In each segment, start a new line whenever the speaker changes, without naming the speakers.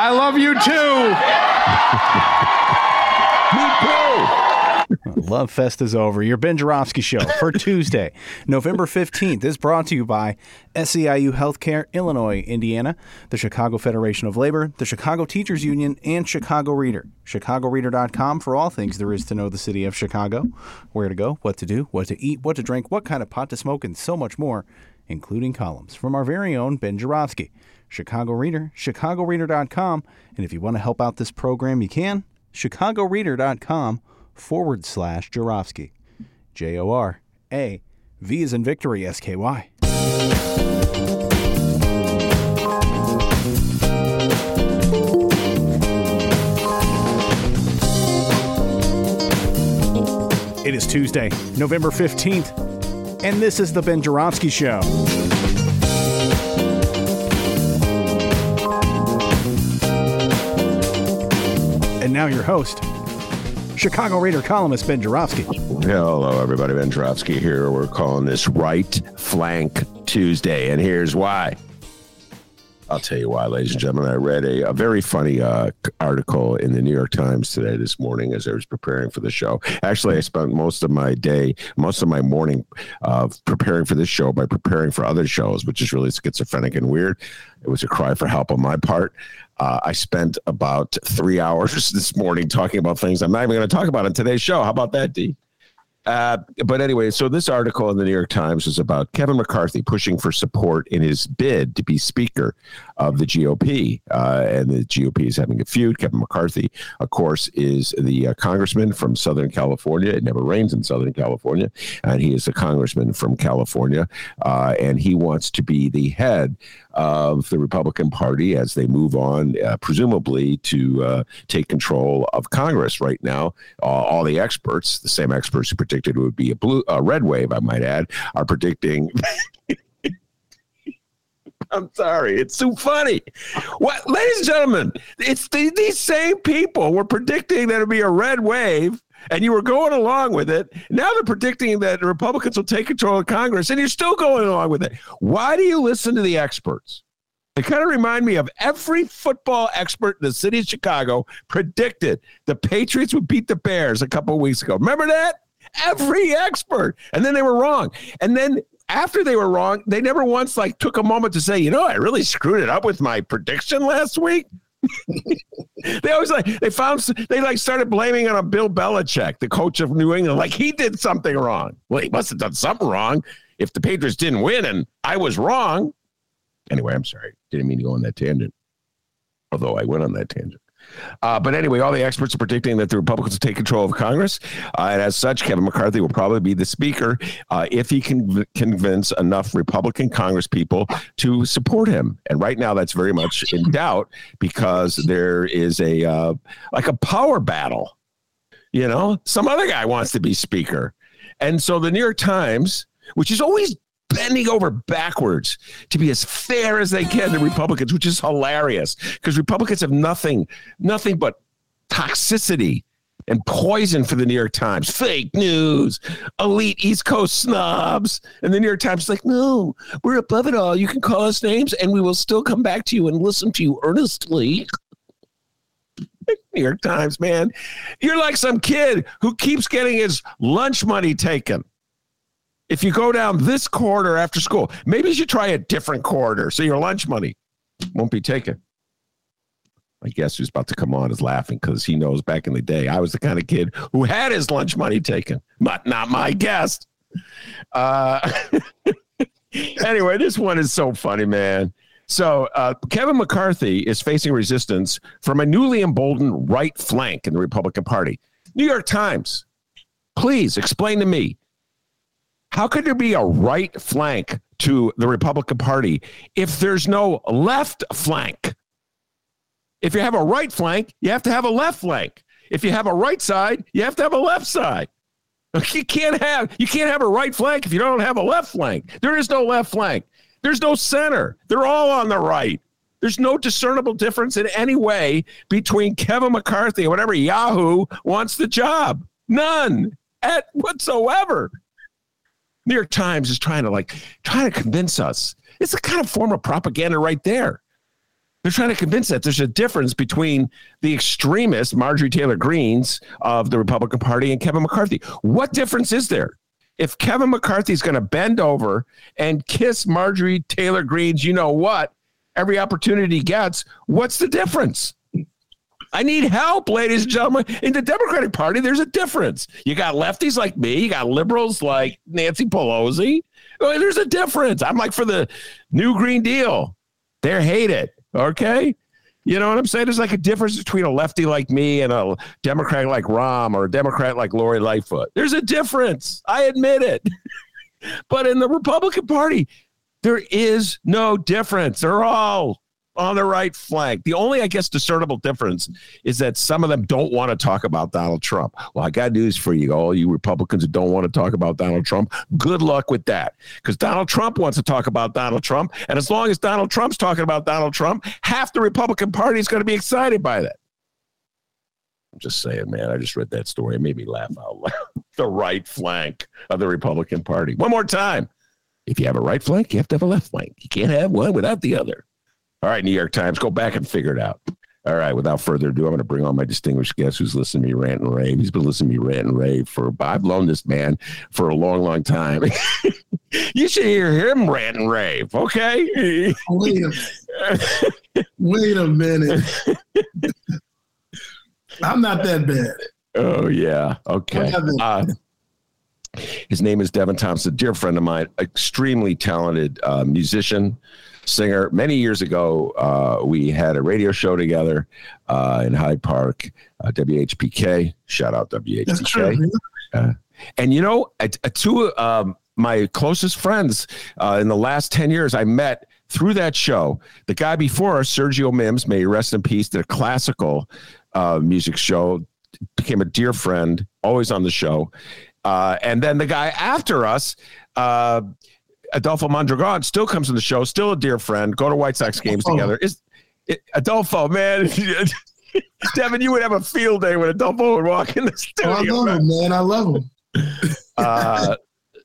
I love you too.
Love Fest is over. Your Ben Joravsky Show for Tuesday, November 15th is brought to you by SEIU Healthcare, Illinois, Indiana, the Chicago Federation of Labor, the Chicago Teachers Union, and Chicago Reader. ChicagoReader.com for all things there is to know the city of Chicago, where to go, what to do, what to eat, what to drink, what kind of pot to smoke, and so much more, including columns from our very own Ben Joravsky. Chicago Reader, ChicagoReader.com, and if you want to help out this program, you can. ChicagoReader.com forward slash Joravsky. J O R A V is in victory, S K Y. It is Tuesday, November 15th, and this is the Ben Joravsky Show. And now your host, Chicago Reader columnist Ben Joravsky.
Hello, everybody. Ben Joravsky here. We're calling this Right Flank Tuesday, and here's why. I'll tell you why, ladies and gentlemen. I read a, a very funny uh, article in the New York Times today, this morning, as I was preparing for the show. Actually, I spent most of my day, most of my morning, uh, preparing for this show by preparing for other shows, which is really schizophrenic and weird. It was a cry for help on my part. Uh, I spent about three hours this morning talking about things I'm not even going to talk about on today's show. How about that, D? Uh, but anyway, so this article in the New York Times is about Kevin McCarthy pushing for support in his bid to be Speaker of the GOP. Uh, and the GOP is having a feud. Kevin McCarthy, of course, is the uh, congressman from Southern California. It never rains in Southern California. And he is a congressman from California. Uh, and he wants to be the head of the Republican Party as they move on, uh, presumably to uh, take control of Congress. Right now, uh, all the experts, the same experts who predicted it would be a blue, a red wave, I might add, are predicting. I'm sorry. It's too funny. What, ladies and gentlemen, it's the, these same people were predicting that it'd be a red wave, and you were going along with it. Now they're predicting that the Republicans will take control of Congress, and you're still going along with it. Why do you listen to the experts? They kind of remind me of every football expert in the city of Chicago predicted the Patriots would beat the Bears a couple weeks ago. Remember that? Every expert. And then they were wrong. And then after they were wrong, they never once like took a moment to say, you know, I really screwed it up with my prediction last week. they always like they found they like started blaming it on Bill Belichick, the coach of New England, like he did something wrong. Well, he must have done something wrong if the Patriots didn't win and I was wrong. Anyway, I'm sorry, didn't mean to go on that tangent. Although I went on that tangent. Uh, but anyway, all the experts are predicting that the Republicans will take control of Congress. Uh, and as such, Kevin McCarthy will probably be the speaker uh, if he can convince enough Republican Congress people to support him. And right now, that's very much in doubt because there is a uh, like a power battle. You know, some other guy wants to be speaker. And so the New York Times, which is always bending over backwards to be as fair as they can to Republicans, which is hilarious because Republicans have nothing, nothing but toxicity and poison for the New York Times. Fake news, elite East Coast snobs. And the New York Times is like, no, we're above it all. You can call us names and we will still come back to you and listen to you earnestly. New York Times, man. You're like some kid who keeps getting his lunch money taken if you go down this corridor after school, maybe you should try a different corridor so your lunch money won't be taken. My guess who's about to come on is laughing because he knows back in the day I was the kind of kid who had his lunch money taken, but not my guest. Uh, anyway, this one is so funny, man. So uh, Kevin McCarthy is facing resistance from a newly emboldened right flank in the Republican Party. New York Times, please explain to me how could there be a right flank to the Republican Party if there's no left flank? If you have a right flank, you have to have a left flank. If you have a right side, you have to have a left side. You can't have you can't have a right flank if you don't have a left flank. There is no left flank. There's no center. They're all on the right. There's no discernible difference in any way between Kevin McCarthy and whatever Yahoo wants the job. None at whatsoever. New York Times is trying to like trying to convince us. It's a kind of form of propaganda right there. They're trying to convince that there's a difference between the extremist Marjorie Taylor Greens of the Republican Party and Kevin McCarthy. What difference is there? If Kevin McCarthy is going to bend over and kiss Marjorie Taylor Greens, you know what? Every opportunity he gets, what's the difference? I need help, ladies and gentlemen. In the Democratic Party, there's a difference. You got lefties like me, you got liberals like Nancy Pelosi. There's a difference. I'm like for the new Green Deal. They hate it. Okay. You know what I'm saying? There's like a difference between a lefty like me and a Democrat like Rahm or a Democrat like Lori Lightfoot. There's a difference. I admit it. but in the Republican Party, there is no difference. They're all on the right flank. The only, I guess, discernible difference is that some of them don't want to talk about Donald Trump. Well, I got news for you, all you Republicans who don't want to talk about Donald Trump. Good luck with that, because Donald Trump wants to talk about Donald Trump, and as long as Donald Trump's talking about Donald Trump, half the Republican Party is going to be excited by that. I'm just saying, man. I just read that story. It made me laugh out loud. the right flank of the Republican Party. One more time. If you have a right flank, you have to have a left flank. You can't have one without the other. All right, New York Times, go back and figure it out. All right, without further ado, I'm going to bring on my distinguished guest who's listening to me rant and rave. He's been listening to me rant and rave for, I've known this man for a long, long time. you should hear him rant and rave, okay?
Wait a, wait a minute. I'm not that bad.
Oh, yeah. Okay. Uh, his name is Devin Thompson, dear friend of mine, extremely talented uh, musician, singer. Many years ago, uh, we had a radio show together uh, in Hyde Park, uh, WHPK. Shout out WHPK. True, uh, and you know, two um, my closest friends uh, in the last 10 years, I met through that show. The guy before us, Sergio Mims, may rest in peace, did a classical uh, music show, became a dear friend, always on the show. and then the guy after us, Adolfo Mondragon still comes on the show, still a dear friend. Go to White Sox games oh. together. Is it, Adolfo, man? Devin, you would have a field day when Adolfo would walk in the studio.
Oh, I love him, man. I love him.
uh,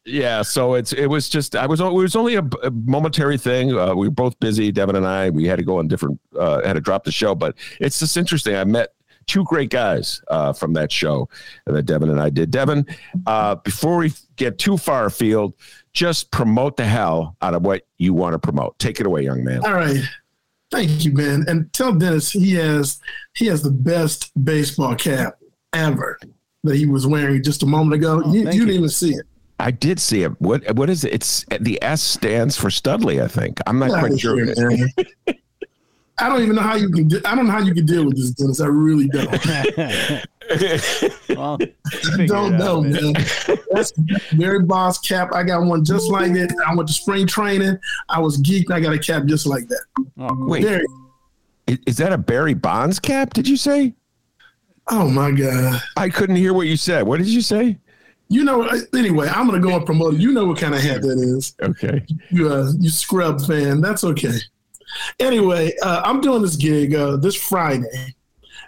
yeah, so it's it was just I was it was only a, a momentary thing. Uh, we were both busy, Devin and I. We had to go on different uh, had to drop the show, but it's just interesting. I met two great guys uh, from that show that Devin and I did. Devin, uh, before we get too far afield, just promote the hell out of what you want to promote. Take it away, young man.
All right. Thank you, man. And tell Dennis he has he has the best baseball cap ever that he was wearing just a moment ago. Oh, you, you didn't even see it.
I did see it. What what is it? It's the S stands for Studley, I think. I'm not quite sure.
I don't even know how you can. I don't know how you can deal with this, Dennis. I really don't. well, I don't know, man. That's very boss cap. I got one just like it. I went to spring training. I was geeked. I got a cap just like that.
Oh, wait, Barry. is that a Barry Bonds cap? Did you say?
Oh my god!
I couldn't hear what you said. What did you say?
You know, anyway, I'm gonna go and promote it. You know what kind of hat that is.
Okay.
You uh, you scrub fan. That's okay. Anyway, uh, I'm doing this gig uh, this Friday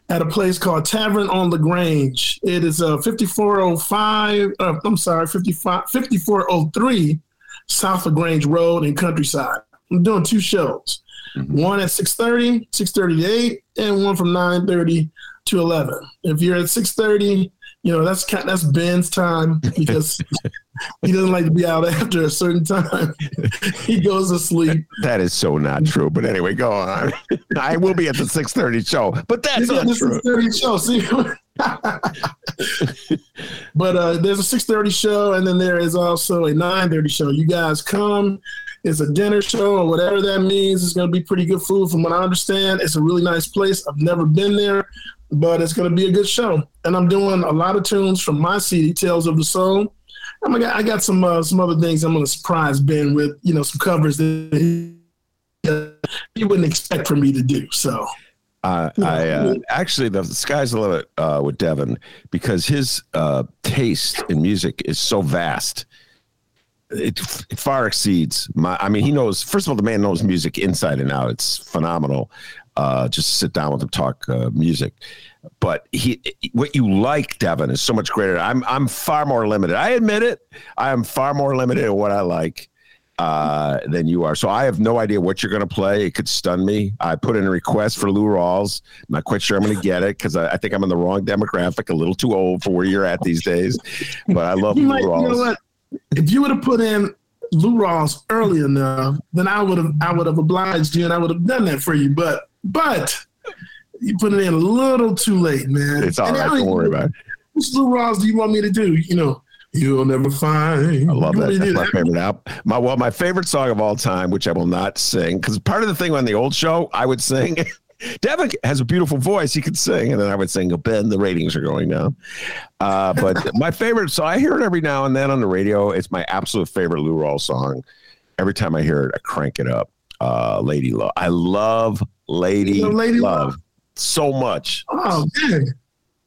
at a place called Tavern on the Grange. It is uh, 5405, uh, I'm sorry, 55, 5403 South LaGrange Road in Countryside. I'm doing two shows. Mm-hmm. One at 6.30, 6.30 to 8, and one from 9.30 to 11. If you're at 6.30, you know, that's that's Ben's time because he doesn't like to be out after a certain time. he goes to sleep.
That is so not true. But anyway, go on. I will be at the six thirty show, but that's not true. Six thirty
show. See. but uh, there's a six thirty show, and then there is also a nine thirty show. You guys come. It's a dinner show or whatever that means. It's going to be pretty good food, from what I understand. It's a really nice place. I've never been there, but it's going to be a good show. And I'm doing a lot of tunes from my CD, Tales of the Soul I'm I got some uh, some other things I'm gonna surprise Ben with. You know, some covers that he, uh, wouldn't expect for me to do. So.
Uh, I uh, actually the sky's the limit uh, with Devin because his uh, taste in music is so vast. It, it, far exceeds my. I mean, he knows. First of all, the man knows music inside and out. It's phenomenal. Uh, just sit down with him, talk uh, music. But he, what you like, Devin, is so much greater. I'm, I'm far more limited. I admit it. I am far more limited in what I like uh, than you are. So I have no idea what you're going to play. It could stun me. I put in a request for Lou Rawls. I'm not quite sure I'm going to get it because I, I, think I'm in the wrong demographic, a little too old for where you're at these days. But I love Lou might, Rawls. You know what?
If you would have put in Lou Rawls early enough, then I would have I would have obliged you and I would have done that for you. But but you put it in a little too late, man.
It's all and right. Don't worry about it.
Which Lou Rawls do you want me to do? You know, You'll never find.
I love that. That's my favorite album. My well, my favorite song of all time, which I will not sing, because part of the thing on the old show, I would sing. Devin has a beautiful voice; he could sing, and then I would sing. Ben, the ratings are going down. Uh, but my favorite, so I hear it every now and then on the radio. It's my absolute favorite Lou Rawls song. Every time I hear it, I crank it up. Uh, Lady Love. I love Lady, Lady Love, Love so much.
Oh, man.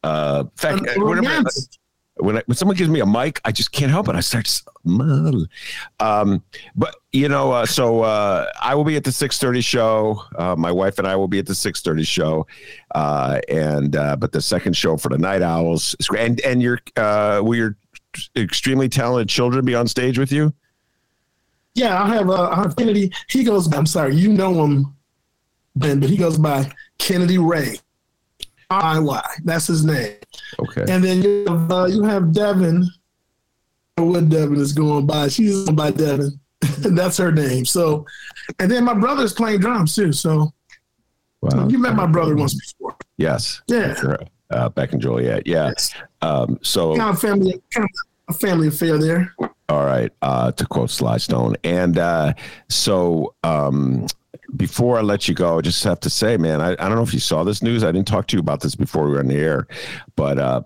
Uh, in fact, whenever, when, I, when someone gives me a mic, I just can't help it. I start, to, um, but you know, uh, so uh, I will be at the six thirty show. Uh, my wife and I will be at the six thirty show, uh, and uh, but the second show for the Night Owls. And and your uh, will your extremely talented children be on stage with you?
Yeah, I have uh, Kennedy. He goes. I'm sorry, you know him, Ben, but he goes by Kennedy Ray. I Y. That's his name.
Okay.
And then you have, uh, you have Devin. What Devin is going by? She's going by Devin. That's her name. So, and then my brother's playing drums too. So, wow. you met my brother once before.
Yes.
Yeah.
Sure. Uh, back in Joliet. Yeah. Yes. Um, so
kind of family, kind of a family affair there.
All right. Uh, to quote Sly Stone, and uh, so um, before I let you go, I just have to say, man, I, I don't know if you saw this news. I didn't talk to you about this before we were on the air, but uh,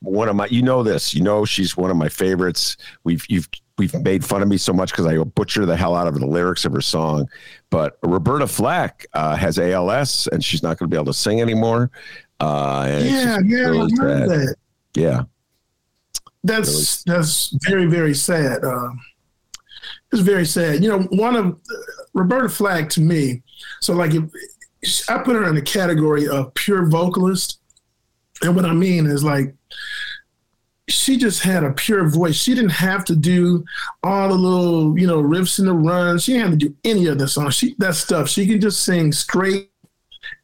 one of my, you know this, you know, she's one of my favorites. We've you've we've made fun of me so much because I butcher the hell out of the lyrics of her song. But Roberta Flack uh, has ALS and she's not going to be able to sing anymore. Uh,
yeah, yeah, really I heard that.
Yeah,
that's really. that's very very sad. Uh, it's very sad. You know, one of Roberta Flack to me, so like if, I put her in the category of pure vocalist. And what I mean is like she just had a pure voice. She didn't have to do all the little, you know, riffs and the runs. She didn't have to do any of the songs. She that stuff. She can just sing straight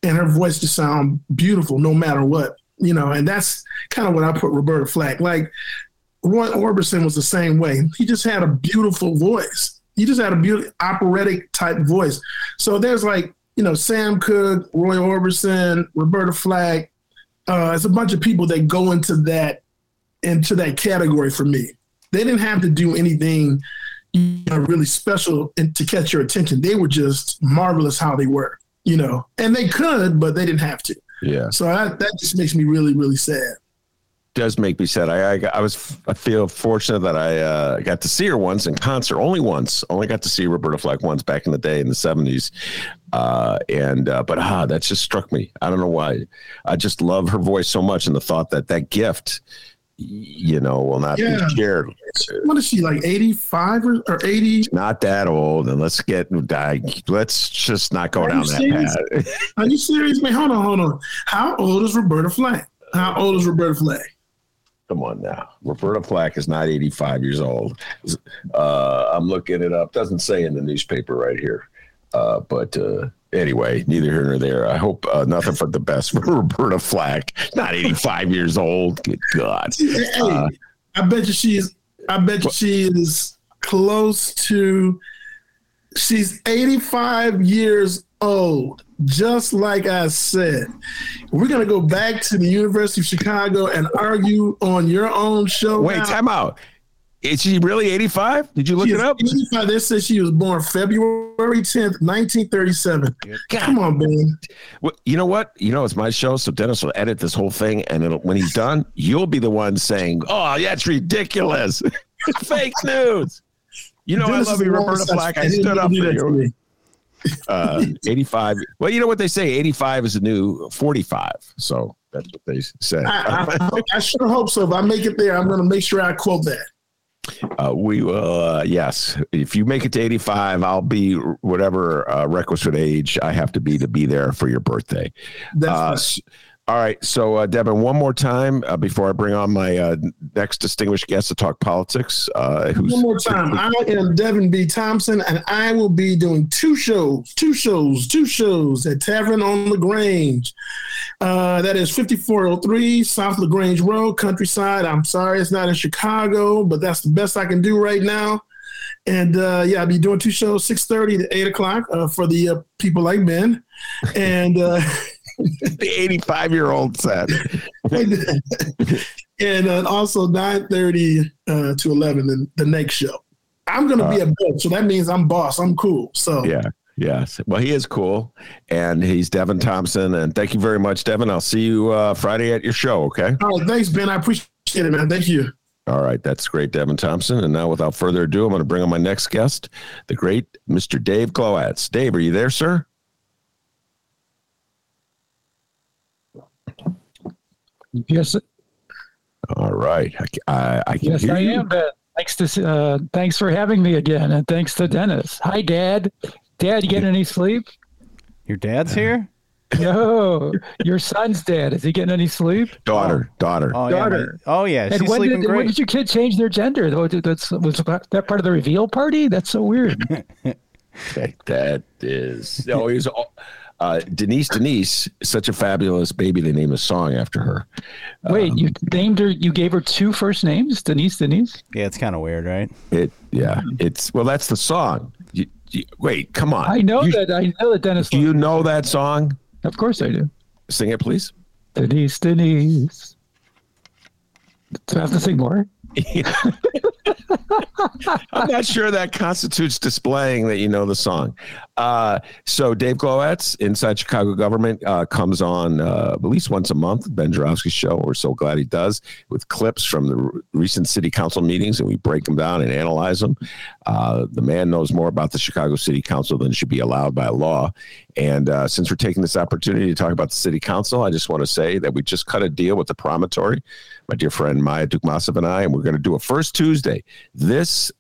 and her voice just sound beautiful no matter what. You know, and that's kind of what I put Roberta Flack. Like Roy Orbison was the same way. He just had a beautiful voice. He just had a beautiful operatic type voice. So there's like, you know, Sam Cooke, Roy Orbison, Roberta Flack. Uh, it's a bunch of people that go into that into that category for me. They didn't have to do anything you know, really special to catch your attention. They were just marvelous how they were, you know, and they could, but they didn't have to.
Yeah.
So I, that just makes me really, really sad
does make me sad. I, I, I was I feel fortunate that I uh, got to see her once in concert, only once. Only got to see Roberta Flack once back in the day in the seventies, uh, and uh, but ah, that just struck me. I don't know why. I just love her voice so much, and the thought that that gift, you know, will not yeah. be shared.
What is she like, eighty five or, or eighty?
Not that old, and let's get let's just not go Are down that
path. Are you serious, man? Hold on, hold on. How old is Roberta Flack? How old is Roberta Flack?
Come on now. Roberta Flack is not 85 years old. Uh, I'm looking it up. Doesn't say in the newspaper right here. Uh, but uh, anyway, neither here nor there. I hope uh, nothing but the best for Roberta Flack. Not 85 years old. Good God. Hey,
uh, I bet you she's. I bet you she is close to. She's 85 years old just like I said, we're going to go back to the University of Chicago and argue on your own show.
Wait, now. time out. Is she really 85? Did you look she it up?
85. They said she was born February 10th, 1937. God. Come on, man.
Well, you know what? You know, it's my show, so Dennis will edit this whole thing. And when he's done, you'll be the one saying, oh, that's ridiculous. Fake news. You know, Dennis I love you, Roberta Flack. I stood up for you. Uh, 85. Well, you know what they say 85 is a new 45. So that's what they say.
I, I, I sure hope so. If I make it there, I'm going to make sure I quote that.
Uh, we will, uh, yes. If you make it to 85, I'll be whatever uh, requisite age I have to be to be there for your birthday.
That's
Uh, all right. So, uh, Devin, one more time uh, before I bring on my uh, next distinguished guest to talk politics. Uh, who's
One more time. I am Devin B. Thompson, and I will be doing two shows, two shows, two shows at Tavern on LaGrange. Uh, that is 5403 South LaGrange Road, Countryside. I'm sorry it's not in Chicago, but that's the best I can do right now. And uh, yeah, I'll be doing two shows, 6.30 to 8 o'clock uh, for the uh, people like Ben. And uh,
the 85 year old said.
and uh, also 9.30 uh, to 11 the, the next show. I'm going to be a boss, so that means I'm boss. I'm cool. So
Yeah. Yes. Well, he is cool. And he's Devin Thompson. And thank you very much, Devin. I'll see you uh, Friday at your show. Okay.
Right, thanks, Ben. I appreciate it, man. Thank you.
All right, that's great, Devin Thompson. And now, without further ado, I'm going to bring on my next guest, the great Mr. Dave Glowacz. Dave, are you there, sir?
Yes,
All right, I, I, I can
yes,
hear
I
you.
am. Ben. Thanks to uh, thanks for having me again, and thanks to Dennis. Hi, Dad. Dad, you getting any sleep?
Your dad's here?
No, your son's dad. Is he getting any sleep?
Daughter, daughter.
Oh, yeah.
Daughter.
oh, yeah.
and when
sleeping
did, when did your kid change their gender? That's was that part of the reveal party? That's so weird.
Okay, that is. Oh, he's all- uh, Denise. Denise, such a fabulous baby. They named a song after her.
Wait, you named her? You gave her two first names, Denise. Denise.
yeah, it's kind of weird, right?
It, yeah, it's well. That's the song. You, you, wait, come on.
I know
You-
that. I know that Dennis.
Do you know that song?
Of course, I do.
Sing it, please.
Denise. Denise. Do I have to sing more?
I'm not sure that constitutes displaying that you know the song. Uh, so Dave Glowacz, Inside Chicago Government, uh, comes on uh, at least once a month. Ben Joravsky's show. We're so glad he does with clips from the recent city council meetings, and we break them down and analyze them. Uh, the man knows more about the Chicago City Council than should be allowed by law. And uh, since we're taking this opportunity to talk about the city council, I just want to say that we just cut a deal with the promontory, my dear friend Maya Dukmasov and I, and we're going to do a first Tuesday this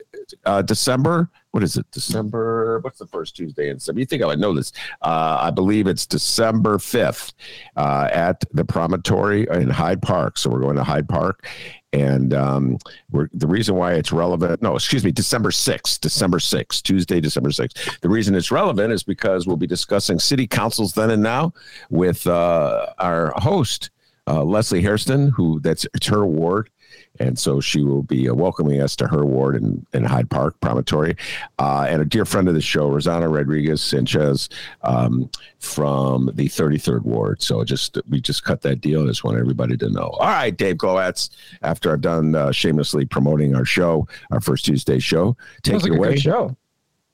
uh, December. What is it? December. What's the first Tuesday in December? You think I would know this? Uh, I believe it's December fifth uh, at the promontory in Hyde Park. So we're going to Hyde Park, and um, we're the reason why it's relevant. No, excuse me, December sixth. December sixth, Tuesday, December sixth. The reason it's relevant is because we'll be discussing city councils then and now with uh, our host. Uh, Leslie Hairston, who that's it's her ward, and so she will be uh, welcoming us to her ward in, in Hyde Park Promontory, uh, and a dear friend of the show, Rossana Rodriguez Sanchez, um, from the 33rd ward. So just we just cut that deal. I just want everybody to know. All right, Dave Glowacz. After I've done uh, shamelessly promoting our show, our first Tuesday show, take it
like a
away.
great show.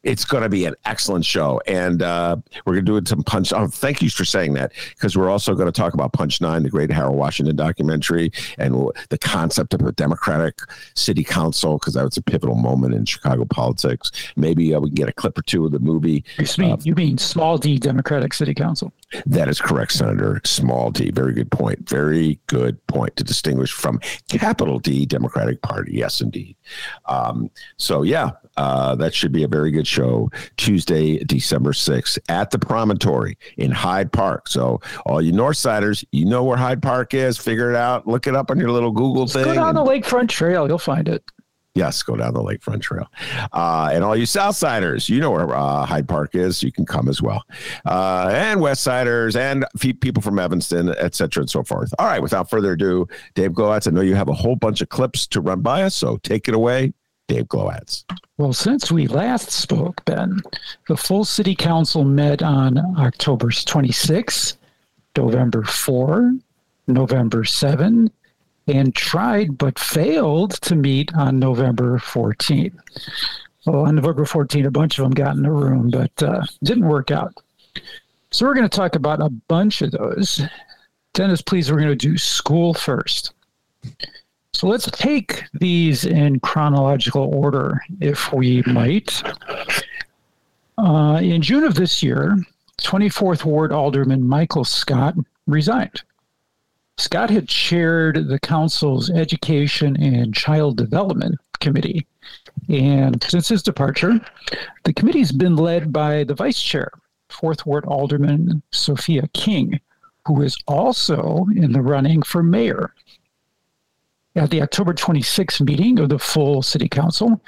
It's going to be an excellent show, and uh, we're going to do some punch. Oh, thank you for saying that, because we're also going to talk about Punch Nine, the great Harold Washington documentary, and the concept of a democratic city council, because that was a pivotal moment in Chicago politics. Maybe uh, we can get a clip or two of the movie.
You mean,
Uh,
you mean small D Democratic City Council?
That is correct, Senator Small D. Very good point. Very good point to distinguish from capital D Democratic Party. Yes, indeed. Um, so, yeah, uh, that should be a very good show Tuesday, December 6th at the Promontory in Hyde Park. So, all you Northsiders, you know where Hyde Park is. Figure it out. Look it up on your little Google thing.
Go down
and-
the Lakefront Trail. You'll find it.
Yes, go down the Lakefront Trail. Uh, and all you Southsiders, you know where uh, Hyde Park is. You can come as well. Uh, and Westsiders and people from Evanston, et cetera, and so forth. All right, without further ado, Dave Glowacz, I know you have a whole bunch of clips to run by us, so take it away, Dave Glowacz.
Well, since we last spoke, Ben, the full city council met on October 26, November 4, November 7, and tried but failed to meet on November 14. Well, on November 14, a bunch of them got in the room, but uh, didn't work out. So we're going to talk about a bunch of those. Dennis, please, we're going to do school first. So let's take these in chronological order, if we might. Uh, in June of this year, 24th Ward Alderman Michael Scott resigned. Scott had chaired the council's Education and Child Development Committee. And since his departure, the committee's been led by the vice chair, 4th Ward Alderman Sophia King, who is also in the running for mayor. At the October 26th meeting of the full city council,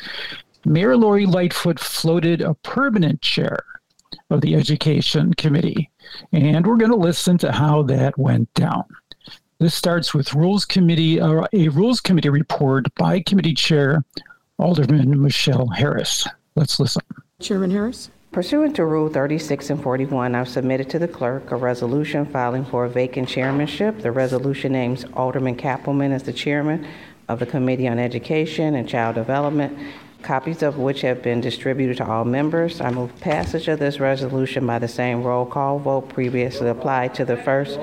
Mayor Lori Lightfoot floated a permanent chair of the Education Committee, and we're going to listen to how that went down. This starts with Rules Committee, uh, a Rules Committee report by Committee Chair Alderman Michelle Harris. Let's listen.
Chairman Harris.
Pursuant to Rule 36 and 41, I've submitted to the clerk a resolution filing for a vacant chairmanship. The resolution names Alderman Cappleman as the chairman of the Committee on Education and Child Development, copies of which have been distributed to all members. I move passage of this resolution by the same roll call vote previously applied to the first.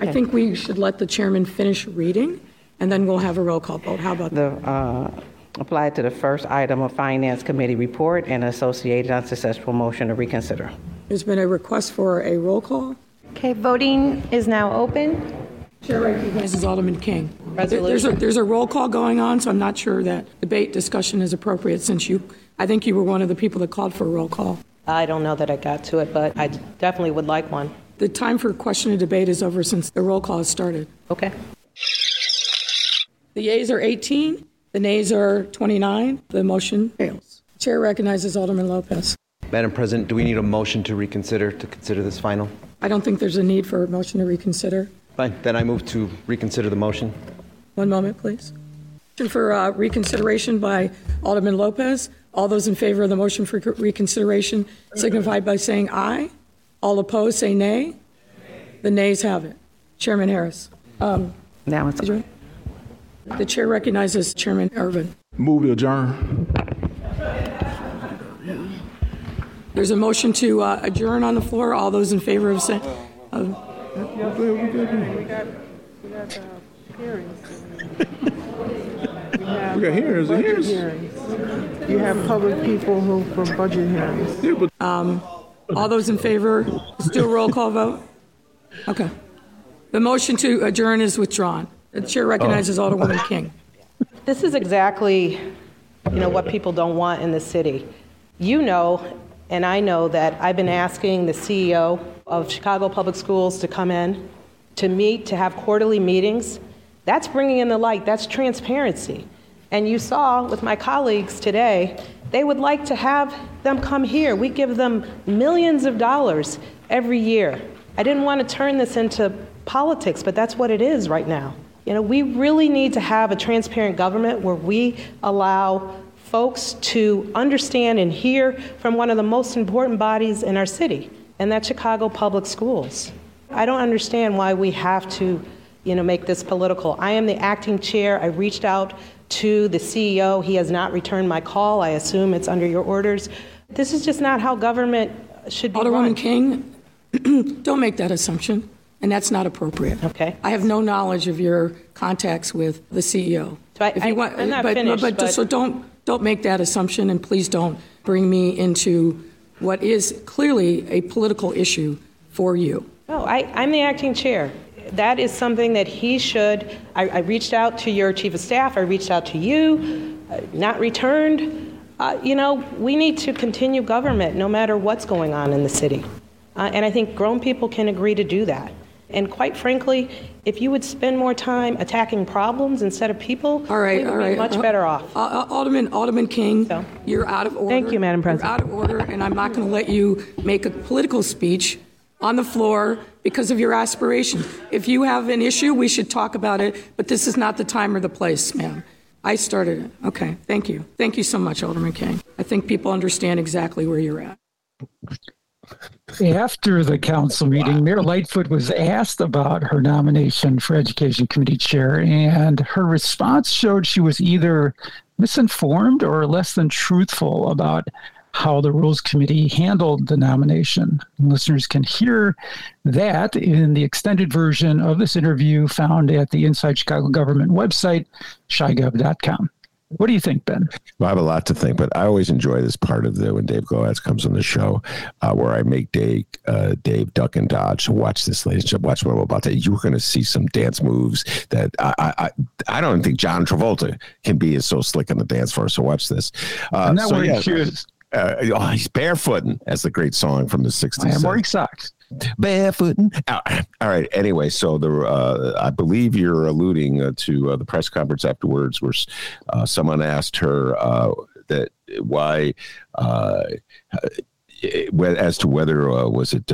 I think we should let the chairman finish reading, and then we'll have a roll call vote. How about that?
The, uh, applied to the first item of Finance Committee report and associated unsuccessful motion to reconsider.
There's been a request for a roll call.
Okay, voting is now open.
Chair recognizes Alderman King. There- There's a, there's a roll call going on, so I'm not sure that debate discussion is appropriate since you, I think you were one of the people that called for a roll call.
I don't know that I got to it, but I definitely would like one.
The time for question and debate is over since the roll call has started.
Okay.
The yeas are 18, the nays are 29. The motion fails. Chair recognizes Alderman Lopez.
Madam President, do we need a motion to reconsider, to consider this final?
I don't think there's a need for a motion to reconsider.
Fine, then I move to reconsider the motion.
One moment, please. Motion for uh, reconsideration by Alderman Lopez. All those in favor of the motion for reconsideration signify by saying aye. All opposed, say nay. The nays have it. Chairman Harris. Um,
Now it's
did you- The chair recognizes Chairman Ervin.
Move to adjourn.
There's a motion to uh, adjourn on the floor. All those in favor of saying, of
We got hearings, and hearings.
You have public people who, for budget hearings.
Yeah, but All those in favor, let's do a roll call vote. Okay. The motion to adjourn is withdrawn. The chair recognizes oh. Alderwoman King.
This is exactly, you know, what people don't want in the city. You know, and I know that I've been asking the CEO of Chicago Public Schools to come in, to meet, to have quarterly meetings. That's bringing in the light, that's transparency. And you saw with my colleagues today, they would like to have them come here. We give them millions of dollars every year. I didn't want to turn this into politics, but that's what it is right now. You know, we really need to have a transparent government where we allow folks to understand and hear from one of the most important bodies in our city, and that's Chicago Public Schools. I don't understand why we have to, you know, make this political. I am the acting chair. I reached out to the CEO. He has not returned my call. I assume it's under your orders. This is just not how government should be
Alderwoman
run.
King, don't make that assumption, and that's not appropriate.
Okay.
I have no knowledge of your contacts with the CEO.
So I-
If you
I-
want-
I'm not
but-
finished,
but-
but-
So don't, don't make that assumption, and please don't bring me into what is clearly a political issue for you.
No, I, I'm the acting chair. That is something that he should. I, I reached out to your chief of staff. I reached out to you, uh, not returned. Uh, you know, we need to continue government no matter what's going on in the city. Uh, and I think grown people can agree to do that. And quite frankly, if you would spend more time attacking problems instead of people,
All right,
we would
all right.
be much better off.
Uh, uh, Alderman, Alderman King,
So-
you're out of order.
Thank you, Madam
You're
President.
out of order, and I'm not going to let you make a political speech on the floor because of your aspirations. If you have an issue, we should talk about it, but this is not the time or the place, ma'am. I started it. Okay, thank you. Thank you so much, Alderman King. I think people understand exactly where you're at.
After the council meeting, Mayor Lightfoot was asked about her nomination for Education Committee Chair, and her response showed she was either misinformed or less than truthful about how the Rules Committee handled the nomination. Listeners can hear that in the extended version of this interview found at the Inside Chicago Government website, shigov.com. What do you think, Ben?
Well, I have a lot to think, but I always enjoy this part of the when Dave Glowacz comes on the show, uh, where I make Dave uh, Dave duck and dodge. So watch this, ladies and. Watch what I'm about to. You're going to see some dance moves that I, I I don't think John Travolta can be as so slick on the dance floor. So watch this.
Uh, I'm not
so
wearing
yeah,
shoes.
Uh, oh, he's barefooting. That's the great song from the '60s.
I am wearing socks.
Barefooting. All right. Anyway, so the uh, I believe you're alluding uh, to uh, the press conference afterwards, where uh, someone asked her uh, that why, uh, as to whether was it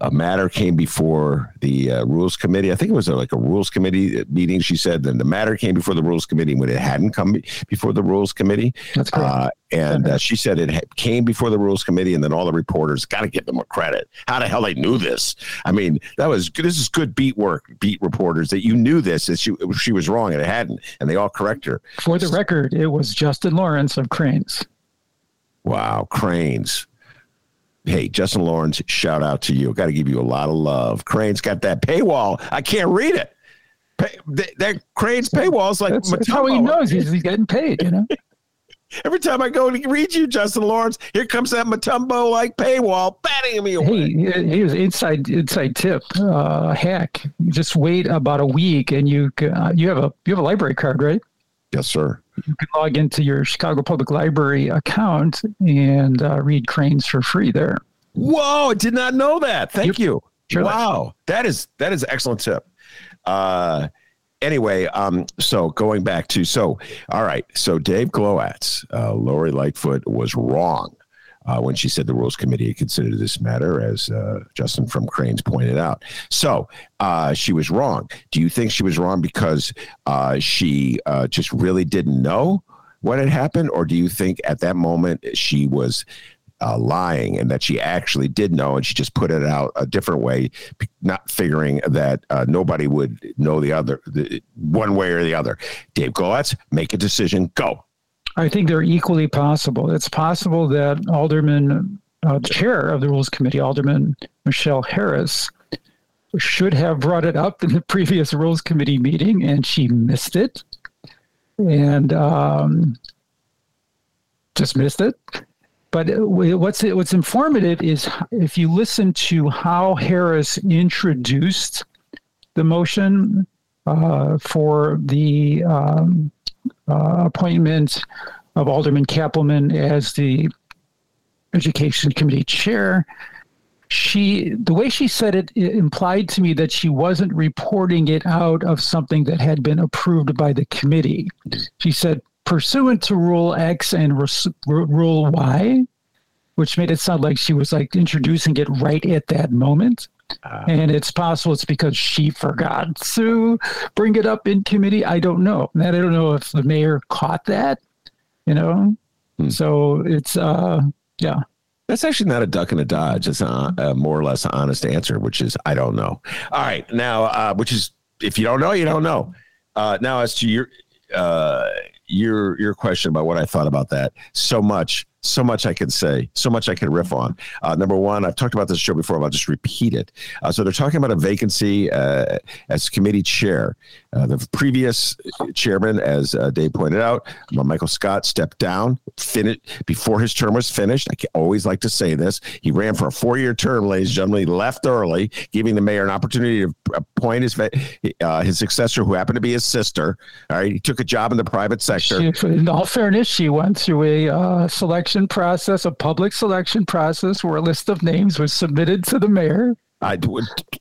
a matter came before the uh, rules committee. I think it was like a rules committee meeting. She said then the matter came before the rules committee when it hadn't come before the rules committee.
That's correct.
Uh, and uh, she said it came before the rules committee, and then all the reporters got to give them a credit. How the hell they knew this? I mean, that was good. this is good beat work, beat reporters that you knew this that she she was wrong and it hadn't, and they all correct her.
For the record, it was Justin Lawrence of Crain's.
Wow, Crain's hey, Justin Lawrence, shout out to you. Got to give you a lot of love. Crain's got that paywall. I can't read it. Pay, that, that Crain's paywall is like
that's, that's how he knows he's, he's getting paid. You know.
Every time I go to read you, Justin Lawrence, here comes that Mutombo like paywall batting me away.
Hey, here's inside inside tip uh, hack. Just wait about a week, and you uh, you have a you have a library card, right?
Yes, sir.
You can log into your Chicago Public Library account and uh, read Crain's for free there.
Whoa! I did not know that. Thank you. Sure wow, that is that is excellent tip. Uh, anyway, um, so going back to so all right, so Dave Glowacz, uh, Lori Lightfoot was wrong uh, when she said the Rules Committee considered this matter, as uh, Justin from Crain's pointed out. So uh, she was wrong. Do you think she was wrong because uh, she uh, just really didn't know what had happened, or do you think at that moment she was? Uh, lying and that she actually did know and she just put it out a different way not figuring that nobody would know the other the, one way or the other dave goetz make a decision go
I think they're equally possible. It's possible that Alderman, uh, the chair of the Rules Committee, Alderman Michelle Harris, should have brought it up in the previous Rules Committee meeting and she missed it and um, just missed it. But what's what's informative is if you listen to how Harris introduced the motion uh, for the um, uh, appointment of Alderman Cappleman as the Education Committee chair. She, the way she said it, it implied to me that she wasn't reporting it out of something that had been approved by the committee. She said, pursuant to Rule X and Rule Y, which made it sound like she was like introducing it right at that moment. Uh, and it's possible it's because she forgot to bring it up in committee. I don't know. And I don't know if the mayor caught that, you know? Hmm. So it's, uh, yeah.
That's actually not a duck and a dodge. It's a, a, more or less honest answer, which is I don't know. All right, now, uh, which is if you don't know, you don't know. Uh, now, as to your uh, your your question about what I thought about that, so much so much I could say, so much I could riff on. Uh, number one, I've talked about this show before, but I'll just repeat it. Uh, so they're talking about a vacancy uh, as committee chair. Uh, the previous chairman, as uh, Dave pointed out, Michael Scott stepped down fin- before his term was finished. I always like to say this. He ran for a four-year term, ladies and gentlemen. He left early, giving the mayor an opportunity to appoint his uh, his successor, who happened to be his sister. All right, he took a job in the private sector.
She, in all fairness, she went through a selection process, a public selection process, where a list of names was submitted to the mayor.
I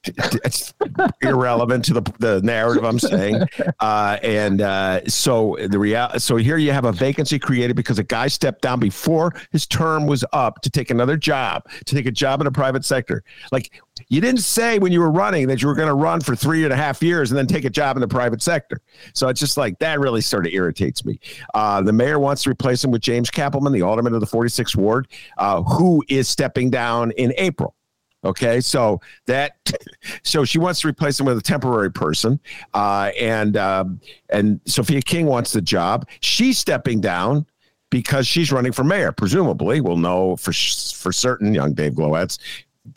it's irrelevant to the, the narrative I'm saying. Uh, and uh, so the real so here you have a vacancy created because a guy stepped down before his term was up to take another job, to take a job in a private sector. Like you didn't say when you were running that you were going to run for three and a half years and then take a job in the private sector. So it's just like that really sort of irritates me. Uh, the mayor wants to replace him with James Cappleman, the alderman of the 46th ward, uh, who is stepping down in April. Okay, so that so she wants to replace him with a temporary person, uh, and um, and Sophia King wants the job. She's stepping down because she's running for mayor. Presumably, we'll know for for certain. Young Dave Glowacz,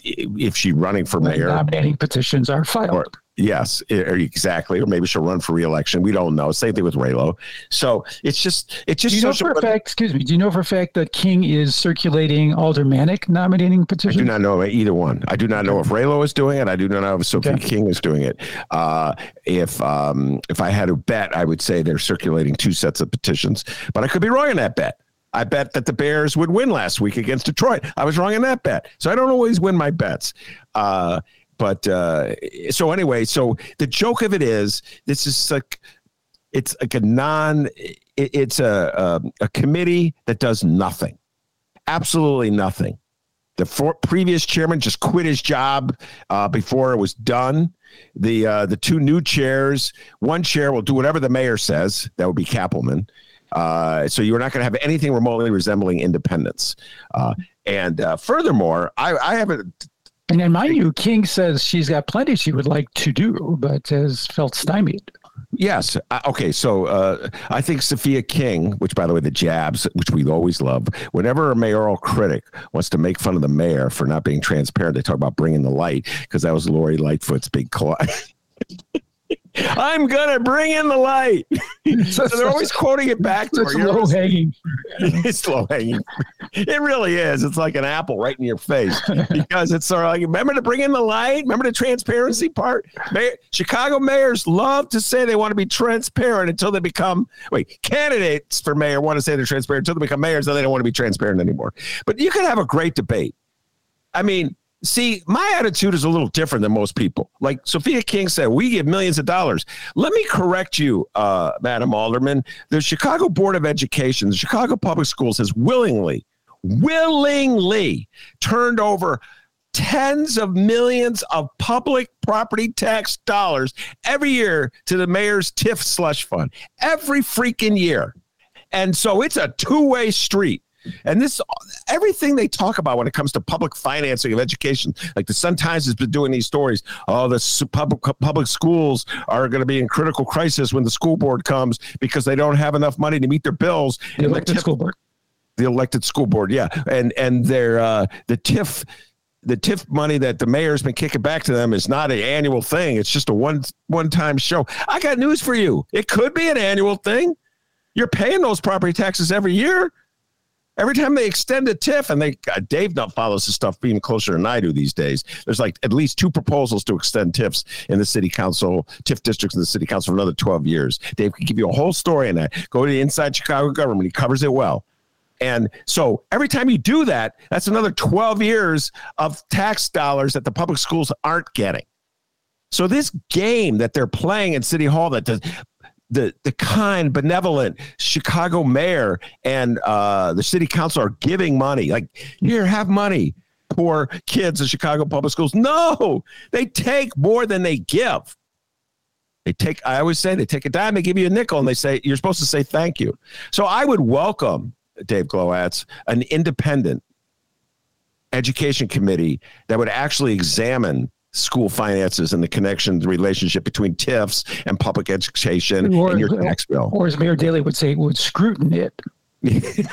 if she's running for mayor,
nominating petitions are filed.
Or, Yes, exactly. Or maybe she'll run for reelection. We don't know. Same thing with Raylo. So it's just it's just
Do you know for a fact? Excuse me. Do you know for a fact that King is circulating aldermanic nominating petitions?
I do not know either one. I do not know if Raylo is doing it. I do not know if Sophie
Okay.
King is doing it. Uh, if um, if I had to bet, I would say they're circulating two sets of petitions, but I could be wrong in that bet. I bet that the Bears would win last week against Detroit. I was wrong in that bet, so I don't always win my bets. Uh, but uh, so anyway, so the joke of it is, this is like it's like a non. It's a, a a committee that does nothing, absolutely nothing. The for, previous chairman just quit his job uh, before it was done. The uh, the two new chairs, one chair will do whatever the mayor says. That would be Cappleman. Uh, so you're not going to have anything remotely resembling independence. Uh, and uh, furthermore, I, I haven't.
And then, mind you, King says she's got plenty she would like to do, but has felt stymied.
Yes. Uh, okay. So uh, I think Sophia King, which by the way, the jabs, which we always love, whenever a mayoral critic wants to make fun of the mayor for not being transparent, they talk about bringing the light because that was Lori Lightfoot's big call. I'm gonna bring in the light. so they're always quoting it back to
It's
her.
Low
always-
hanging.
it's low hanging. It really is. It's like an apple right in your face because it's sort of like, remember to bring in the light? Remember the transparency part? Mayor, Chicago mayors love to say they want to be transparent until they become, wait, candidates for mayor want to say they're transparent until they become mayors, and they don't want to be transparent anymore. But you can have a great debate. I mean, see, my attitude is a little different than most people. Like Sophia King said, we give millions of dollars. Let me correct you, uh, Madam Alderman. The Chicago Board of Education, the Chicago Public Schools has willingly, willingly turned over tens of millions of public property tax dollars every year to the mayor's TIF slush fund. Every freaking year. And so it's a two-way street. And this, everything they talk about when it comes to public financing of education, like the Sun Times has been doing these stories. Oh, the public public schools are going to be in critical crisis when the school board comes because they don't have enough money to meet their bills.
The elected school board.
the elected school board, yeah, and and their uh, the TIF. The TIF money that the mayor's been kicking back to them is not an annual thing. It's just a one one time show. I got news for you. It could be an annual thing. You're paying those property taxes every year. Every time they extend a TIF, and they uh, Dave now follows this stuff even closer than I do these days. There's like at least two proposals to extend TIFs in the city council, TIF districts in the city council for another 12 years. Dave can give you a whole story on that. Go to the Inside Chicago Government; he covers it well. And so every time you do that, that's another 12 years of tax dollars that the public schools aren't getting. So this game that they're playing in City Hall that the the, the kind, benevolent Chicago mayor and uh, the city council are giving money. Like, here, have money. Poor kids in Chicago public schools. No, they take more than they give. They take, I always say, they take a dime, they give you a nickel, and they say, you're supposed to say thank you. So I would welcome, Dave Glowacz, an independent education committee that would actually examine school finances and the connection, the relationship between TIFs and public education
Or,
and your tax bill.
or as Mayor Daley would say, would scrutiny it.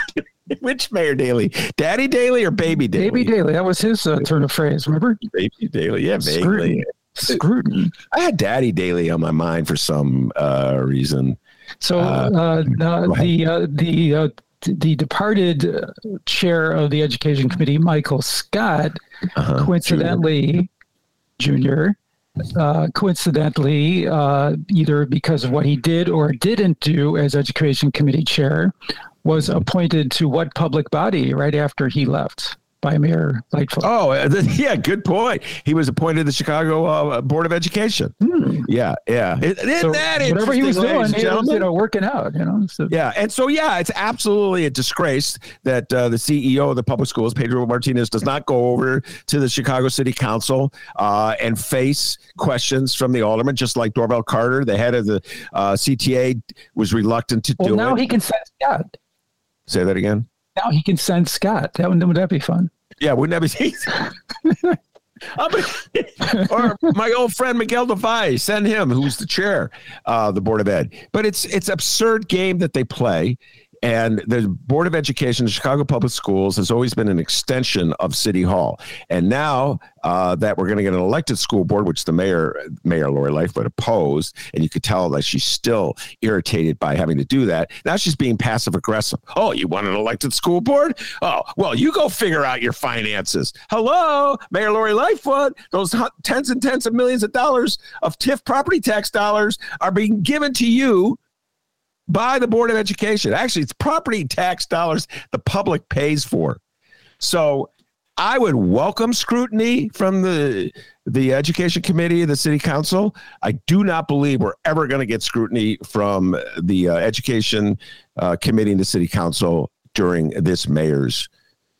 Which Mayor Daley? Daddy Daley or Baby Daley?
Baby Daley, that was his uh, turn of phrase, remember?
Baby Daley, yeah, vaguely.
Scrutiny. Scrutiny.
I had Daddy Daley on my mind for some uh, reason.
So
Uh,
uh, the uh, the uh, the departed chair of the education committee, Michael Scott,
Uh-huh.
coincidentally, Junior, uh, coincidentally, uh, either because of what he did or didn't do as education committee chair, was appointed to what public body right after he left by Mayor Lightfoot.
Oh, yeah, good point. He was appointed to the Chicago uh, Board of Education. Yeah, yeah. It- isn't
So
that
whatever he was doing, he was, you know, working out. You know, so
Yeah, and so yeah, it's absolutely a disgrace that uh, the CEO of the public schools, Pedro Martinez, does not go over to the Chicago City Council uh, and face questions from the alderman, just like Dorval Carter, the head of the uh, CTA, was reluctant to
well,
do
now
it.
he can send Scott.
Say that again.
Now he can send Scott. That would, would that be fun?
Yeah, wouldn't that be? I'll or my old friend Miguel del Valle, send him, who's the chair, uh, the board of ed. But it's it's absurd game that they play, And the Board of Education, the Chicago Public Schools, has always been an extension of City Hall. And now uh, that we're going to get an elected school board, which the mayor, Mayor Lori Lightfoot, opposed, and you could tell that she's still irritated by having to do that. Now she's being passive aggressive. Oh, you want an elected school board? Oh, well, you go figure out your finances. Hello, Mayor Lori Lightfoot. Those tens and tens of millions of dollars of TIF property tax dollars are being given to you by the Board of Education. Actually, it's property tax dollars the public pays for. So I would welcome scrutiny from the the education committee, the city council. I do not believe we're ever going to get scrutiny from the uh, education uh, committee and the city council during this mayor's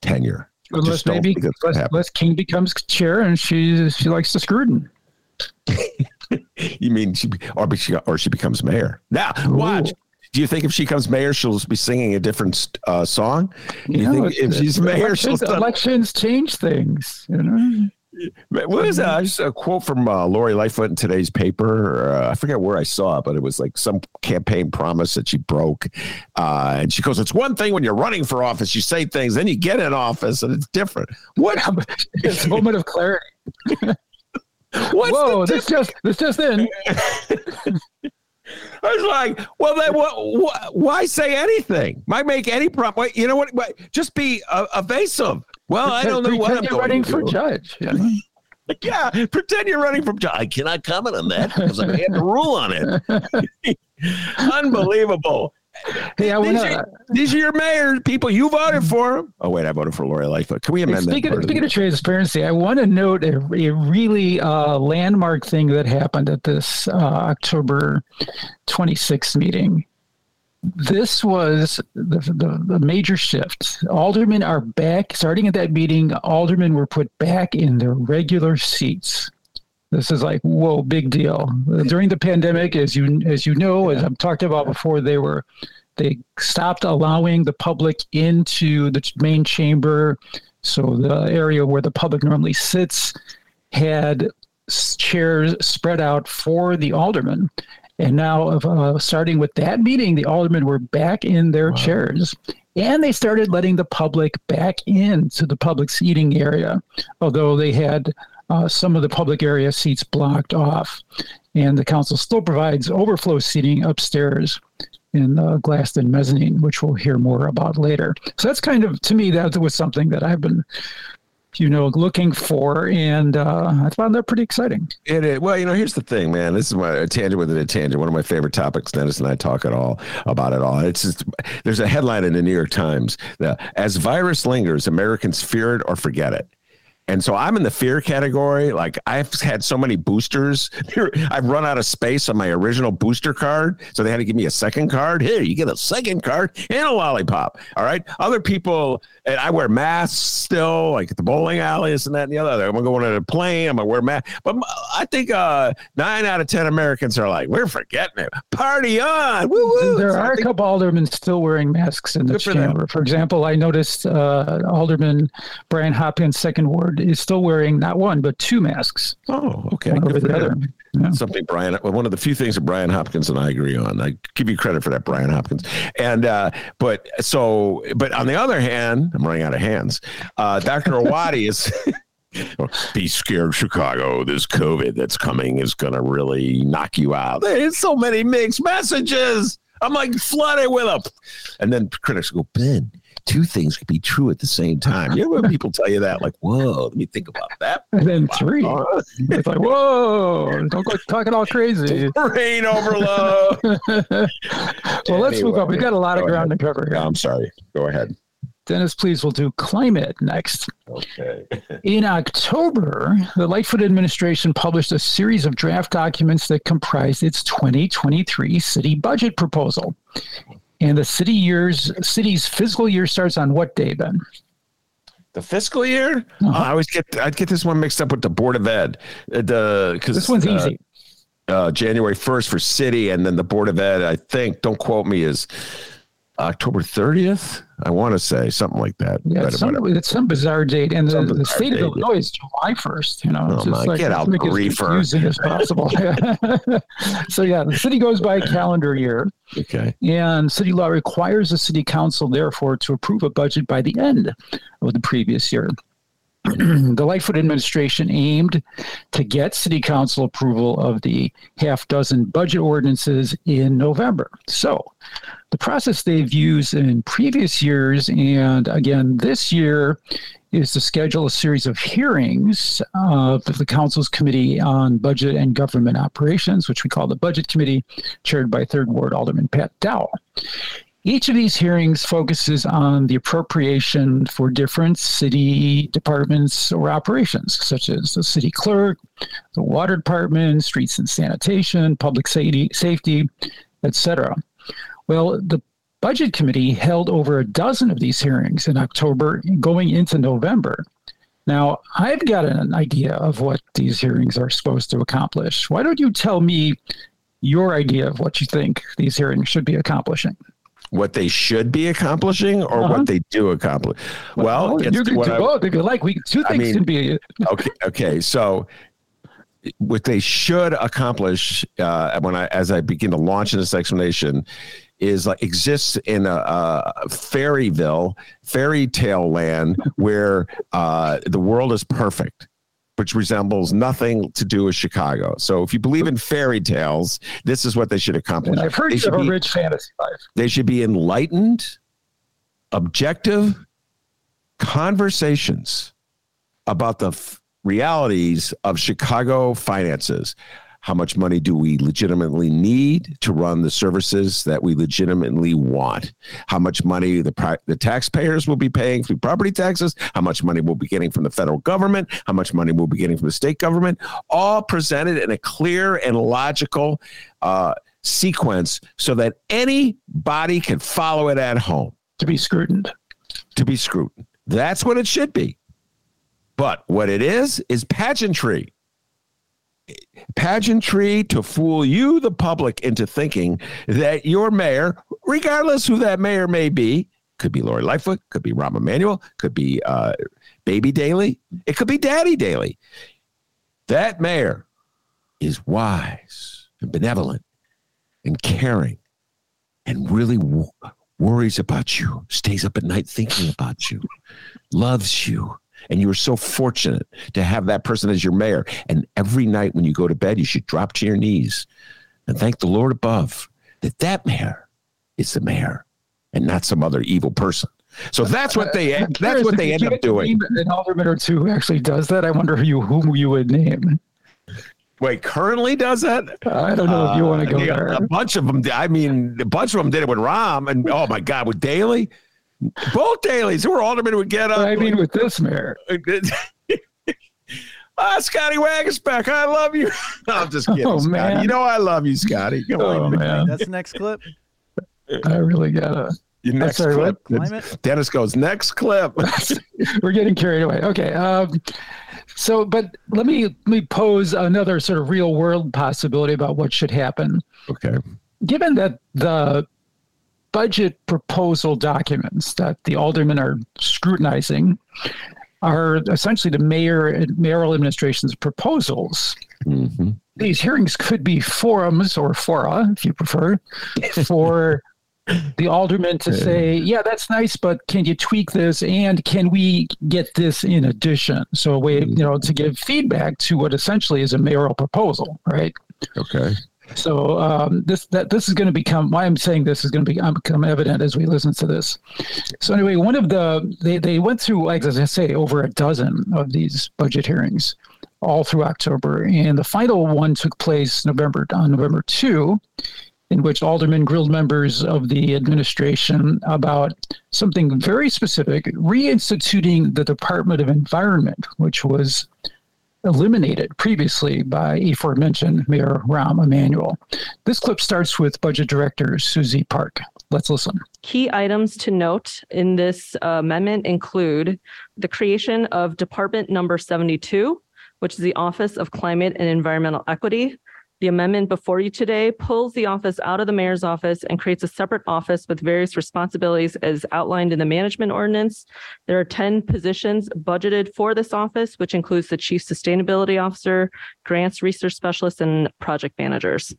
tenure.
Unless maybe unless King becomes chair and she she likes to scrutiny.
you mean she or she or she becomes mayor? Now watch. Do you think if she comes mayor, she'll be singing a different uh, song? Do you, think if she's mayor,
elections, elections change things. You know.
What is that? Just a quote from uh, Lori Lightfoot in today's paper. Uh, I forget where I saw it, but it was like some campaign promise that she broke. Uh, and she goes, "It's one thing when you're running for office, you say things, then you get in office, and it's different." What?
it's a moment of clarity.
What's
Whoa! This just this just in.
I was like, well, then what, Why say anything? Might make any problem? You know what? Just be uh, evasive. Well, I don't know what I'm
you're running for judge.
Yeah. yeah, pretend you're running from judge. I cannot comment on that because I had to rule on it. Unbelievable.
Hey, I
these,
wanna,
are, these are your mayors, people. You voted for them. Oh wait, I voted for Lori Lightfoot. Can we amend
speaking,
that?
Speaking of transparency, I want to note a, a really uh, landmark thing that happened at this uh, October 26th meeting. This was the, the, the major shift. Aldermen are back. Starting at that meeting, aldermen were put back in their regular seats. This is like whoa, big deal. During the pandemic, as you as you know, as I've talked about before, they were they stopped allowing the public into the main chamber. So the area where the public normally sits had chairs spread out for the aldermen. And now, uh, starting with that meeting, the aldermen were back in their wow. chairs and they started letting the public back into the public seating area, although they had uh, some of the public area seats blocked off. And the council still provides overflow seating upstairs in the Glaston mezzanine, which we'll hear more about later. So that's kind of, to me, that was something that I've been you know, looking for, and uh, I found that pretty exciting.
It is. Well, you know, here's the thing, man. This is my a tangent within a tangent. One of my favorite topics. Dennis and I talk it all about it all. It's just there's a headline in the New York Times that as virus lingers, Americans fear it or forget it. And so I'm in the fear category. Like I've had so many boosters. I've run out of space on my original booster card. So they had to give me a second card. Here, you get a second card and a lollipop. All right. Other people, and I wear masks still, like at the bowling alley, this and that and the other. I'm going on a plane. I'm going to wear mask. But I think uh, nine out of 10 Americans are like, we're forgetting it. Party on. Woo-woo.
There
so
are a couple aldermen still wearing masks in the chamber. For, for example, I noticed uh, Alderman Brian Hopkins, second ward is still wearing not one but two masks.
Oh, okay.
Over the other.
Yeah. Something Brian, one of the few things that Brian Hopkins and I agree on. I give you credit for that, Brian Hopkins. And uh, but so, but on the other hand, I'm running out of hands. Uh, Dr. Arwady is. Be scared, Chicago. This COVID that's coming is going to really knock you out. There's so many mixed messages. I'm like flooded with them. And then critics go, Ben, two things could be true at the same time. You know when people tell you that, like, whoa, let me think about that.
And then three. it's like, whoa, don't go talking all crazy.
Brain overload.
well, let's anyway, move on. We've got a lot of ground ahead. to cover.
I'm sorry. Go ahead.
Dennis, please, we'll do climate next.
Okay.
In October, the Lightfoot administration published a series of draft documents that comprised its 2023 city budget proposal. And the city years city's fiscal year starts on what day, Ben?
The fiscal year? Uh-huh. I always get I'd get this one mixed up with the Board of Ed. Uh, the because
this one's uh, easy.
Uh, January first for city, and then the Board of Ed. I think. Don't quote me. Is October thirtieth? I want to say something like that.
Yeah, it's some, it's some bizarre date, and the, the state of Illinois is July first. You know,
Oh,
just
my,
like
get out,
make it as as possible. so yeah, the city goes by calendar year,
Okay.
and city law requires the city council, therefore, to approve a budget by the end of the previous year. the Lightfoot administration aimed to get city council approval of the half dozen budget ordinances in November. So, the process they've used in previous years and again this year is to schedule a series of hearings uh, of the council's committee on budget and government operations, which we call the budget committee, chaired by third ward alderman Pat Dowell. Each of these hearings focuses on the appropriation for different city departments or operations, such as the city clerk, the water department, streets and sanitation, public safety, safety, etc. Well, the budget committee held over a dozen of these hearings in October, going into November. Now, I've got an idea of what these hearings are supposed to accomplish. Why don't you tell me your idea of what you think these hearings should be accomplishing?
What they should be accomplishing or
Uh-huh.
what they do accomplish? Well, it's
you can do both. If you like, we two
I
things
mean,
can be.
okay okay so what they should accomplish uh, when I as I begin to launch in this explanation is like exists in a, a fairyville fairy tale land where uh, the world is perfect which resembles nothing to do with Chicago. So if you believe in fairy tales, this is what they should accomplish.
And I've heard
they
you
should
have a
be-
rich fantasy life.
they should be enlightened, objective conversations about the f- realities of Chicago finances. How much money do we legitimately need to run the services that we legitimately want? How much money the the taxpayers will be paying through property taxes? How much money we'll be getting from the federal government? How much money we'll be getting from the state government? All presented in a clear and logical uh, sequence so that anybody can follow it at home.
To be scrutined.
To be scrutined. That's what it should be. But what it is, is pageantry. Pageantry to fool you, the public, into thinking that your mayor, regardless who that mayor may be, could be Lori Lightfoot, could be Rahm Emanuel, could be uh, Baby Daley, it could be Daddy Daley. That mayor is wise and benevolent and caring and really w- worries about you, stays up at night thinking about you, loves you. And you are so fortunate to have that person as your mayor. And every night when you go to bed, you should drop to your knees and thank the Lord above that that mayor is the mayor and not some other evil person. So that's what they
I'm
that's what they end up doing.
An alderman or two who actually does that. I wonder who you whom you would name.
Wait, currently does that?
I don't know if you want to go
Uh, yeah,
there.
A bunch of them. I mean, a bunch of them did it with Rahm, and oh my God, with Daley, both Daleys. who were aldermen would get up.
I mean, with this mayor.
Ah, Scotty Waguespack, I love you. No, I'm just kidding,
Oh,
Scotty.
man.
You know I love you, Scotty. Come
Oh,
on,
man.
That's the next clip.
I really gotta.
Your next
sorry,
clip.
what?
Climate?
Dennis goes next clip.
We're getting carried away. Okay. Um, so, but let me let me pose another sort of real world possibility about what should happen.
okay.
Given that the budget proposal documents that the aldermen are scrutinizing are essentially the mayor and mayoral administration's proposals.
Mhm.
These hearings could be forums or fora, if you prefer, for the alderman to say, yeah, that's nice, but can you tweak this? And can we get this in addition? So a way, you know, to give feedback to what essentially is a mayoral proposal, right?
Okay.
So um, this that this is going to become why I'm saying this is going to become, become evident as we listen to this. So anyway, one of the they they went through like as I say over a dozen of these budget hearings all through October, and the final one took place November on November two, in which aldermen grilled members of the administration about something very specific, reinstituting the Department of Environment, which was eliminated previously by aforementioned Mayor Rahm Emanuel. This clip starts with Budget Director Susie Park. Let's listen.
Key items to note in this amendment include the creation of Department Number 72, which is the Office of Climate and Environmental Equity, The amendment before you today pulls the office out of the mayor's office and creates a separate office with various responsibilities as outlined in the management ordinance. There are 10 positions budgeted for this office, which includes the chief sustainability officer, grants research specialist, and project managers.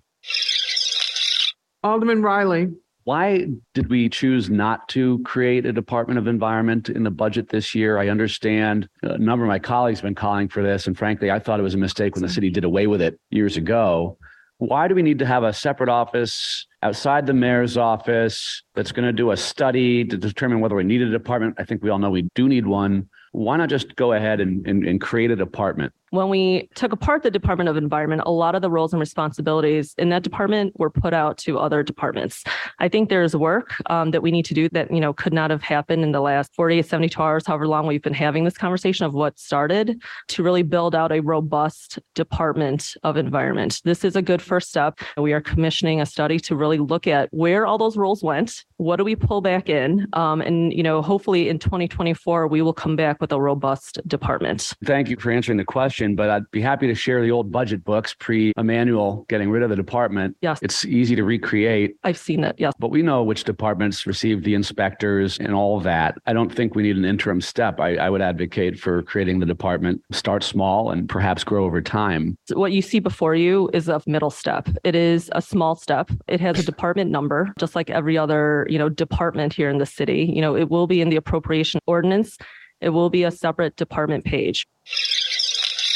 Alderman Reilly.
Why did we choose not to create a Department of Environment in the budget this year? I understand uh, a number of my colleagues have been calling for this, and frankly, I thought it was a mistake when the city did away with it years ago. Why do we need to have a separate office outside the mayor's office that's going to do a study to determine whether we need a department? I think we all know we do need one. Why not just go ahead and, and, and create a department?
When we took apart the Department of Environment, a lot of the roles and responsibilities in that department were put out to other departments. I think there's work um, that we need to do that, you know, could not have happened in the last 48, 72 hours, however long we've been having this conversation of what started to really build out a robust Department of Environment. This is a good first step. We are commissioning a study to really look at where all those roles went. What do we pull back in? Um, and, you know, hopefully in 2024, we will come back with a robust department.
Thank you for answering the question but I'd be happy to share the old budget books pre Emanuel getting rid of the department.
Yes.
It's easy to recreate.
I've seen it. Yes.
But we know which departments received the inspectors and all that. I don't think we need an interim step. I, I would advocate for creating the department, start small and perhaps grow over time.
What you see before you is a middle step. It is a small step. It has a department number, just like every other, you know, department here in the city. You know, it will be in the appropriation ordinance. It will be a separate department page.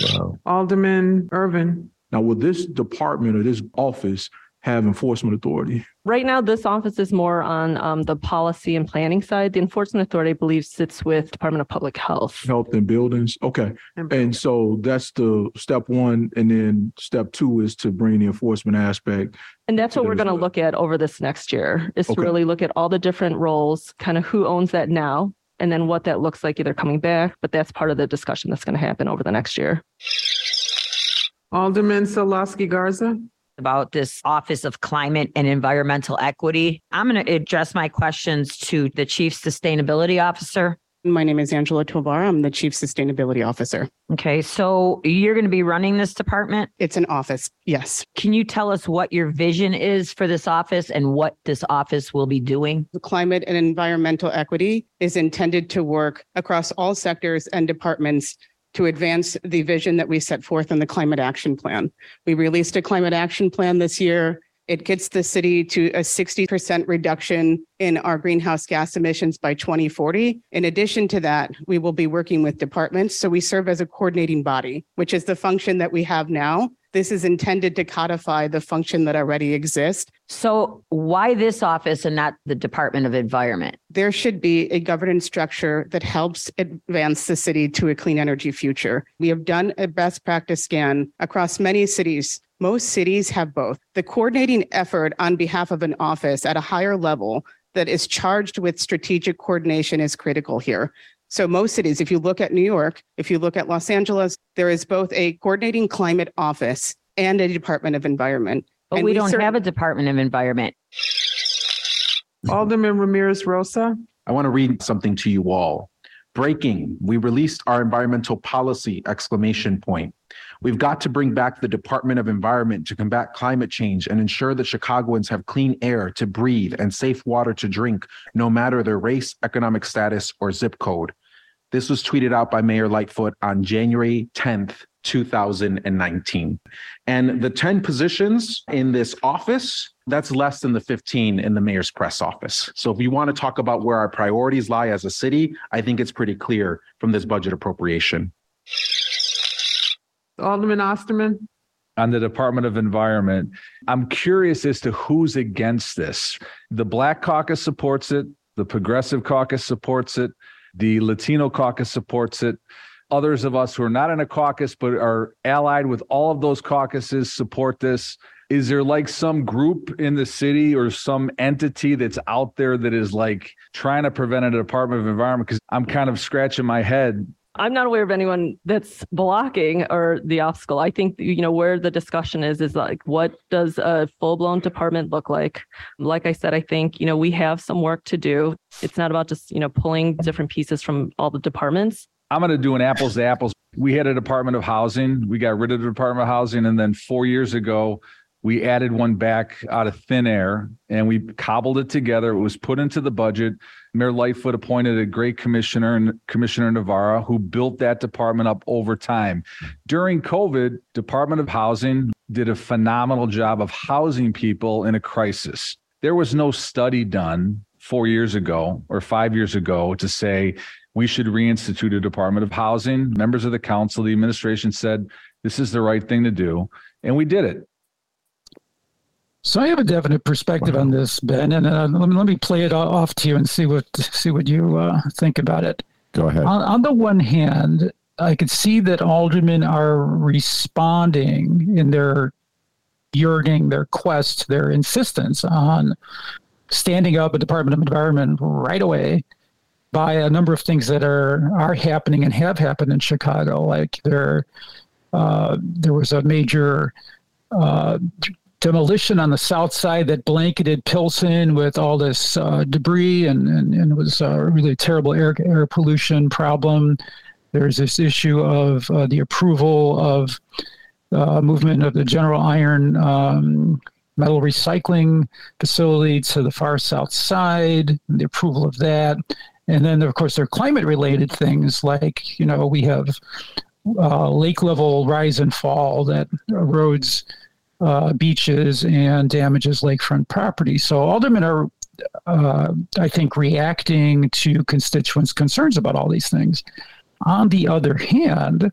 Wow. Alderman Ervin.
Now, will this department or this office have enforcement authority?
Right now, this office is more on um, the policy and planning side. The enforcement authority, I believe, sits with Department of Public Health.
Health and buildings. Okay. And, and so that's the step one. And then step two is to bring the enforcement aspect.
And that's what we're going to look at over this next year is okay. to really look at all the different roles, kind of who owns that now, and then what that looks like either coming back, but that's part of the discussion that's going to happen over the next year.
Alderman Sadlowski Garza.
About this Office of Climate and Environmental Equity. I'm going to address my questions to the Chief Sustainability Officer.
My name is Angela Tovar. I'm the Chief Sustainability Officer.
Okay, so you're going to be running this department?
It's an office, yes.
Can you tell us what your vision is for this office and what this office will be doing?
The climate and environmental equity is intended to work across all sectors and departments to advance the vision that we set forth in the climate action plan. We released a climate action plan this year it gets the city to a 60% reduction in our greenhouse gas emissions by 2040. In addition to that, we will be working with departments. So we serve as a coordinating body, which is the function that we have now. This is intended to codify the function that already exists.
So, why this office and not the Department of Environment?
There should be a governance structure that helps advance the city to a clean energy future. We have done a best practice scan across many cities most cities have both. The coordinating effort on behalf of an office at a higher level that is charged with strategic coordination is critical here. So, most cities, if you look at New York, if you look at Los Angeles, there is both a coordinating climate office and a Department of Environment.
But
and
we, we don't have a Department of Environment.
Alderman Ramirez Rosa.
I want to read something to you all. Breaking, we released our environmental policy exclamation point. We've got to bring back the Department of Environment to combat climate change and ensure that Chicagoans have clean air to breathe and safe water to drink, no matter their race, economic status, or zip code. This was tweeted out by Mayor Lightfoot on January 10th, 2019. And the 10 positions in this office, that's less than the 15 in the mayor's press office. So if you want to talk about where our priorities lie as a city, I think it's pretty clear from this budget appropriation.
Alderman Osterman.
On the Department of Environment, I'm curious as to who's against this. The Black Caucus supports it, the Progressive Caucus supports it, the Latino Caucus supports it. Others of us who are not in a caucus but are allied with all of those caucuses support this. Is there like some group in the city or some entity that's out there that is like trying to prevent a Department of Environment? Because I'm kind of scratching my head
I'm not aware of anyone that's blocking or the obstacle. I think you know where the discussion is is like what does a full-blown department look like? Like I said, I think you know we have some work to do. It's not about just you know pulling different pieces from all the departments.
I'm going to do an apples to apples We had a Department of Housing. We got rid of the Department of Housing. And then four years ago, we added one back out of thin air and we cobbled it together. It was put into the budget. Mayor Lightfoot appointed a great commissioner and Commissioner Novara who built that department up over time. During COVID, Department of Housing did a phenomenal job of housing people in a crisis. There was no study done four years ago or five years ago to say we should reinstitute a Department of Housing. Members of the council, the administration said this is the right thing to do, and we did it.
So I have a definite perspective on this, Ben, and uh, let, me, let me play it off to you and see what see what you uh, think about it.
Go ahead.
On, on, the one hand, I could see that aldermen are responding in their yearning, their quest, their insistence on standing up a Department of Environment right away by a number of things that are are happening and have happened in Chicago. Like there, uh, there was a major uh, demolition on the south side that blanketed Pilsen with all this uh, debris and, and, and, it was a really terrible air, air pollution problem. There's this issue of uh, the approval of uh, movement of the General Iron um, metal recycling facility to the far south side, the approval of that. And then, of course, there are climate related things like, you know, we have uh, lake level rise and fall that erodes uh, beaches and damages lakefront property. So aldermen are, uh, I think, reacting to constituents' concerns about all these things. On the other hand,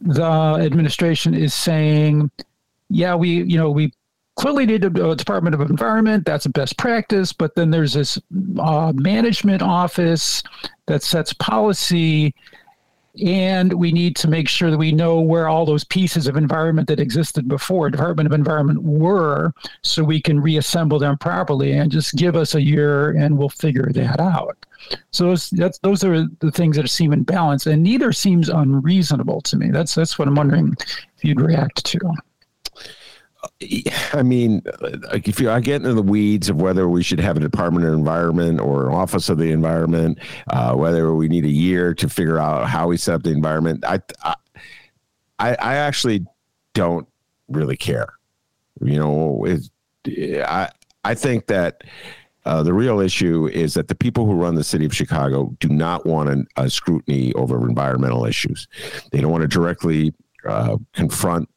the administration is saying, yeah, we, you know, we clearly need a, Department of Environment. That's a best practice. But then there's this uh, management office that sets policy and we need to make sure that we know where all those pieces of environment that existed before Department of Environment were, so we can reassemble them properly. And just give us a year, and we'll figure that out. So those, those are the things that seem in balance, and neither seems unreasonable to me. That's that's what I'm wondering if you'd react to.
I mean, if you I get into the weeds of whether we should have a Department of Environment or an Office of the Environment, uh, whether we need a year to figure out how we set up the environment, I, I, I actually don't really care. You know, it, I, I think that uh, the real issue is that the people who run the city of Chicago do not want an, a scrutiny over environmental issues. They don't want to directly uh, confront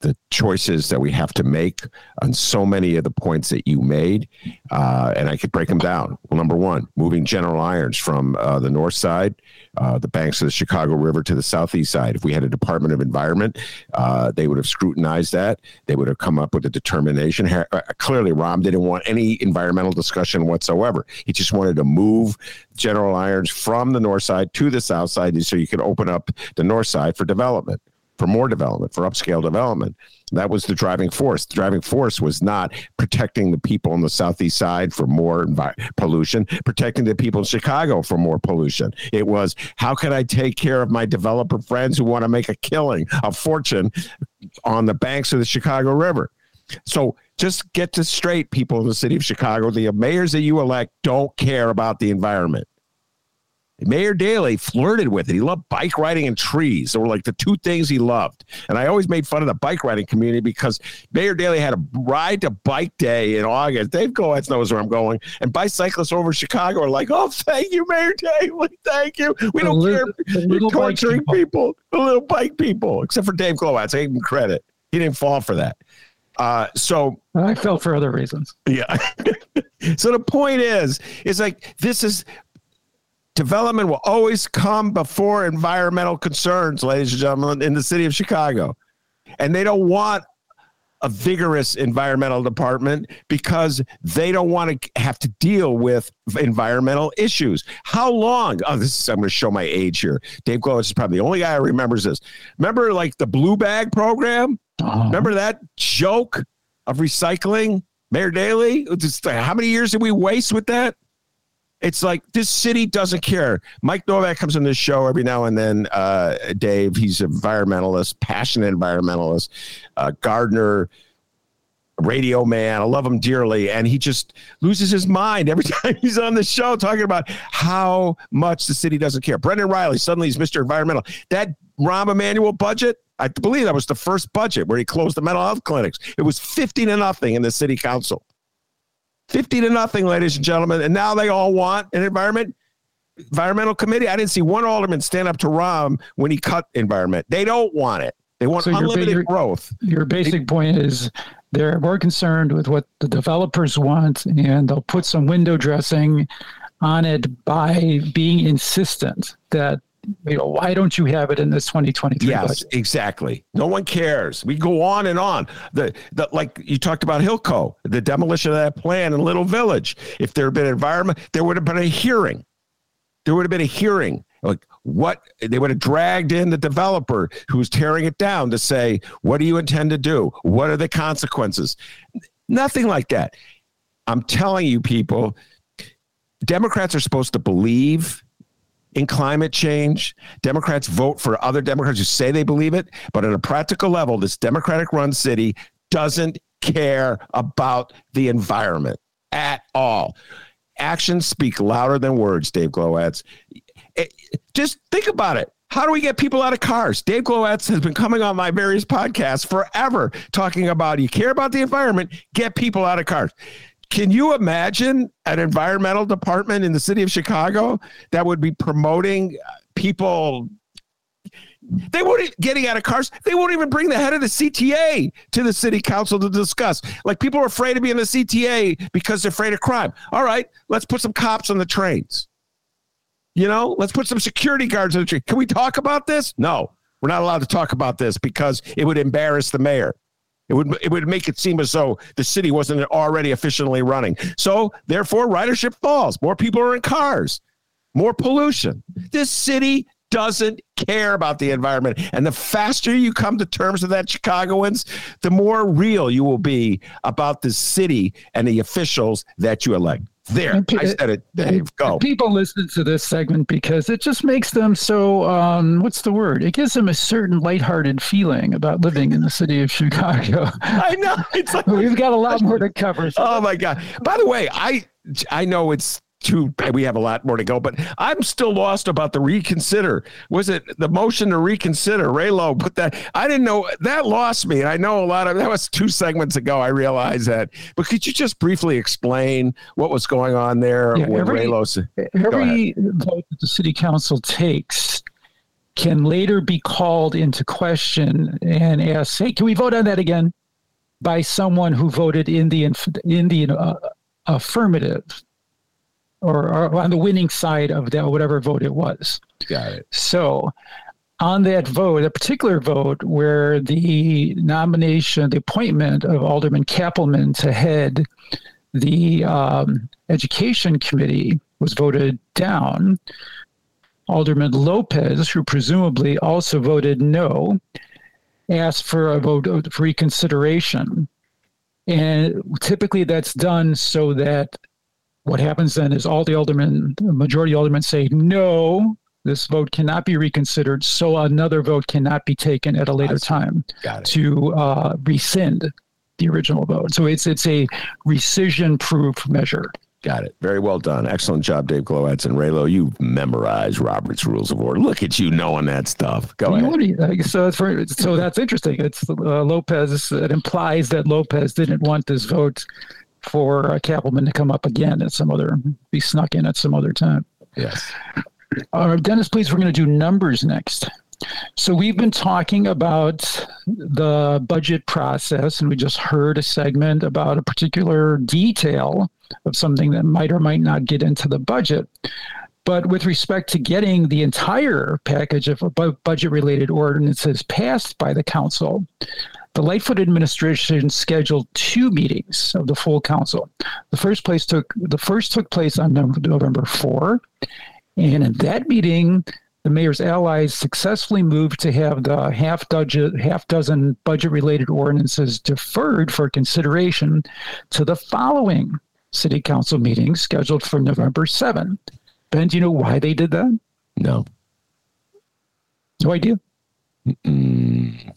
the choices that we have to make on so many of the points that you made. Uh, and I could break them down. Well, number one, moving General Irons from uh, the north side, uh, the banks of the Chicago River to the southeast side. If we had a Department of Environment, uh, they would have scrutinized that. They would have come up with a determination. Uh, clearly, Rahm didn't want any environmental discussion whatsoever. He just wanted to move General Irons from the north side to the south side so you could open up the north side for development for more development, for upscale development. That was the driving force. The driving force was not protecting the people on the southeast side for more envi- pollution, protecting the people in Chicago for more pollution. It was how can I take care of my developer friends who want to make a killing, a fortune on the banks of the Chicago River. So just get this straight, people in the city of Chicago. The mayors that you elect don't care about the environment. Mayor Daley flirted with it. He loved bike riding and trees. They were like the two things he loved. And I always made fun of the bike riding community because Mayor Daley had a ride to bike day in August. Dave Goetz knows where I'm going. And bicyclists over Chicago are like, oh, thank you, Mayor Daley. Thank you. We don't little, care. We're torturing people. people, the little bike people, except for Dave Glowacz. I give him credit. He didn't fall for that. Uh, so
I fell for other reasons.
Yeah. so the point is, is like this is development will always come before environmental concerns, ladies and gentlemen, in the city of Chicago. And they don't want a vigorous environmental department because they don't want to have to deal with environmental issues. How long? Oh, this is, I'm going to show my age here. Dave Glowacz is probably the only guy who remembers this. Remember, like the blue bag program? Uh-huh. Remember that joke of recycling? Mayor Daley? Just, how many years did we waste with that? It's like this city doesn't care. Mike Novak comes on this show every now and then. Uh, Dave, he's an environmentalist, passionate environmentalist. Uh, Gardner radio man. I love him dearly. And he just loses his mind every time he's on the show talking about how much the city doesn't care. Brendan Reilly suddenly he's Mr. Environmental. That Rahm Emanuel budget, I believe that was the first budget where he closed the mental health clinics. It was 50 to nothing in the city council. 50 to nothing, ladies and gentlemen. And now they all want an environment environmental committee. I didn't see one alderman stand up to Rahm when he cut environment. They don't want it. They want so unlimited your, growth.
Your basic point is they're more concerned with what the developers want, and they'll put some window dressing on it by being insistent that you know, why don't you have it in this 2023
yes,
budget?
exactly. No one cares. We go on and on. The, the like you talked about Hilco, the demolition of that plan in Little Village. If there had been environment, there would have been a hearing. There would have been a hearing. Like what they would have dragged in the developer who's tearing it down to say, what do you intend to do? What are the consequences? Nothing like that. I'm telling you, people, Democrats are supposed to believe in climate change. Democrats vote for other Democrats who say they believe it, but at a practical level, this Democratic run city doesn't care about the environment at all. Actions speak louder than words, Dave Glowacz. Eh, just think about it. How do we get people out of cars? Dave Glowacz has been coming on my various podcasts forever talking about you care about the environment, get people out of cars. Can you imagine an environmental department in the city of Chicago that would be promoting uh, people? They won't getting out of cars. They won't even bring the head of the CTA to the city council to discuss. Like people are afraid to be in the CTA because they're afraid of crime. All right, let's put some cops on the trains. You know, let's put some security guards on the train. Can we talk about this? No, we're not allowed to talk about this because it would embarrass the mayor. It would it would make it seem as though the city wasn't already efficiently running. So therefore, ridership falls. More people are in cars. More pollution. This city doesn't care about the environment. And the faster you come to terms with that, Chicagoans, the more real you will be about the city and the officials that you elect. There, I said it, Dave. Go.
People listen to this segment because it just makes them so. Um, what's the word? It gives them a certain lighthearted feeling about living in the city of Chicago.
I know. It's like
we've got a lot more to cover.
So. Oh my god! By the way, I I know it's too we have a lot more to go but i'm still lost about the reconsider. Was it the motion to reconsider? Raylo put that i didn't know that lost me and i know a lot of that was two segments ago i realized that. But could you just briefly explain what was going on there
yeah, every, raylo every vote that the city council takes can later be called into question and ask hey can we vote on that again? by someone who voted in the in the uh, affirmative or, or on the winning side of that, whatever vote it was.
Got it.
So on that vote, a particular vote where the nomination, the appointment of Alderman Cappleman to head the um, Education Committee was voted down. Alderman Lopez, who presumably also voted no, asked for a vote of reconsideration. And typically that's done so that what happens then is all the aldermen, the majority aldermen say, no, this vote cannot be reconsidered. So another vote cannot be taken at a later time to uh, rescind the original vote. So it's it's a rescission proof measure.
Got it. Very well done. Excellent job, Dave Glowacz and Raylo. You've memorized Robert's Rules of Order. Look at you knowing that stuff. Go ahead.
So, for, so that's interesting. It's uh, Lopez. It implies that Lopez didn't want this vote for uh, Cappleman to come up again at some other, be snuck in at some other time.
Yes.
Uh, Dennis, please, we're going to do numbers next. So we've been talking about the budget process, and we just heard a segment about a particular detail of something that might or might not get into the budget. But with respect to getting the entire package of budget related ordinances passed by the council, the Lightfoot administration scheduled two meetings of the full council. The first place took the first took place on November 4, and in that meeting, the mayor's allies successfully moved to have the half dozen half dozen budget related ordinances deferred for consideration to the following city council meeting scheduled for November 7. Ben, do you know why they did that?
No.
No idea.
Mm-mm.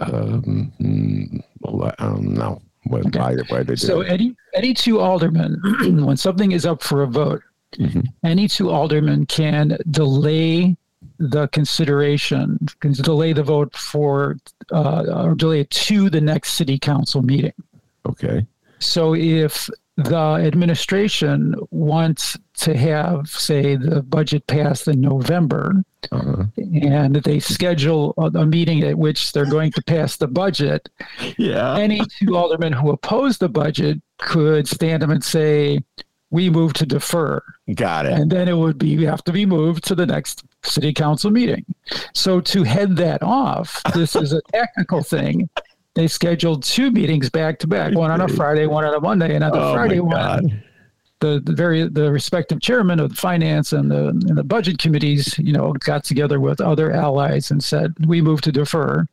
Um, mm, well, I don't know. What, why, why they do
So any any two aldermen, when something is up for a vote,
Mm-hmm.
any two aldermen can delay the consideration, can delay the vote for, uh, or delay it to the next city council meeting.
Okay.
So if the administration wants to have, say, the budget passed in November,
Uh-huh.
and they schedule a, a meeting at which they're going to pass the budget,
yeah.
any two aldermen who oppose the budget could stand up and say, "We move to defer."
Got it.
And then it would be have to be moved to the next city council meeting. So to head that off, this is a technical thing. They scheduled two meetings back to back, one on a Friday, one on a Monday, and on the
Oh,
Friday one. The, the very the respective chairman of the finance and the and the budget committees, you know, got together with other allies and said, "We move to defer."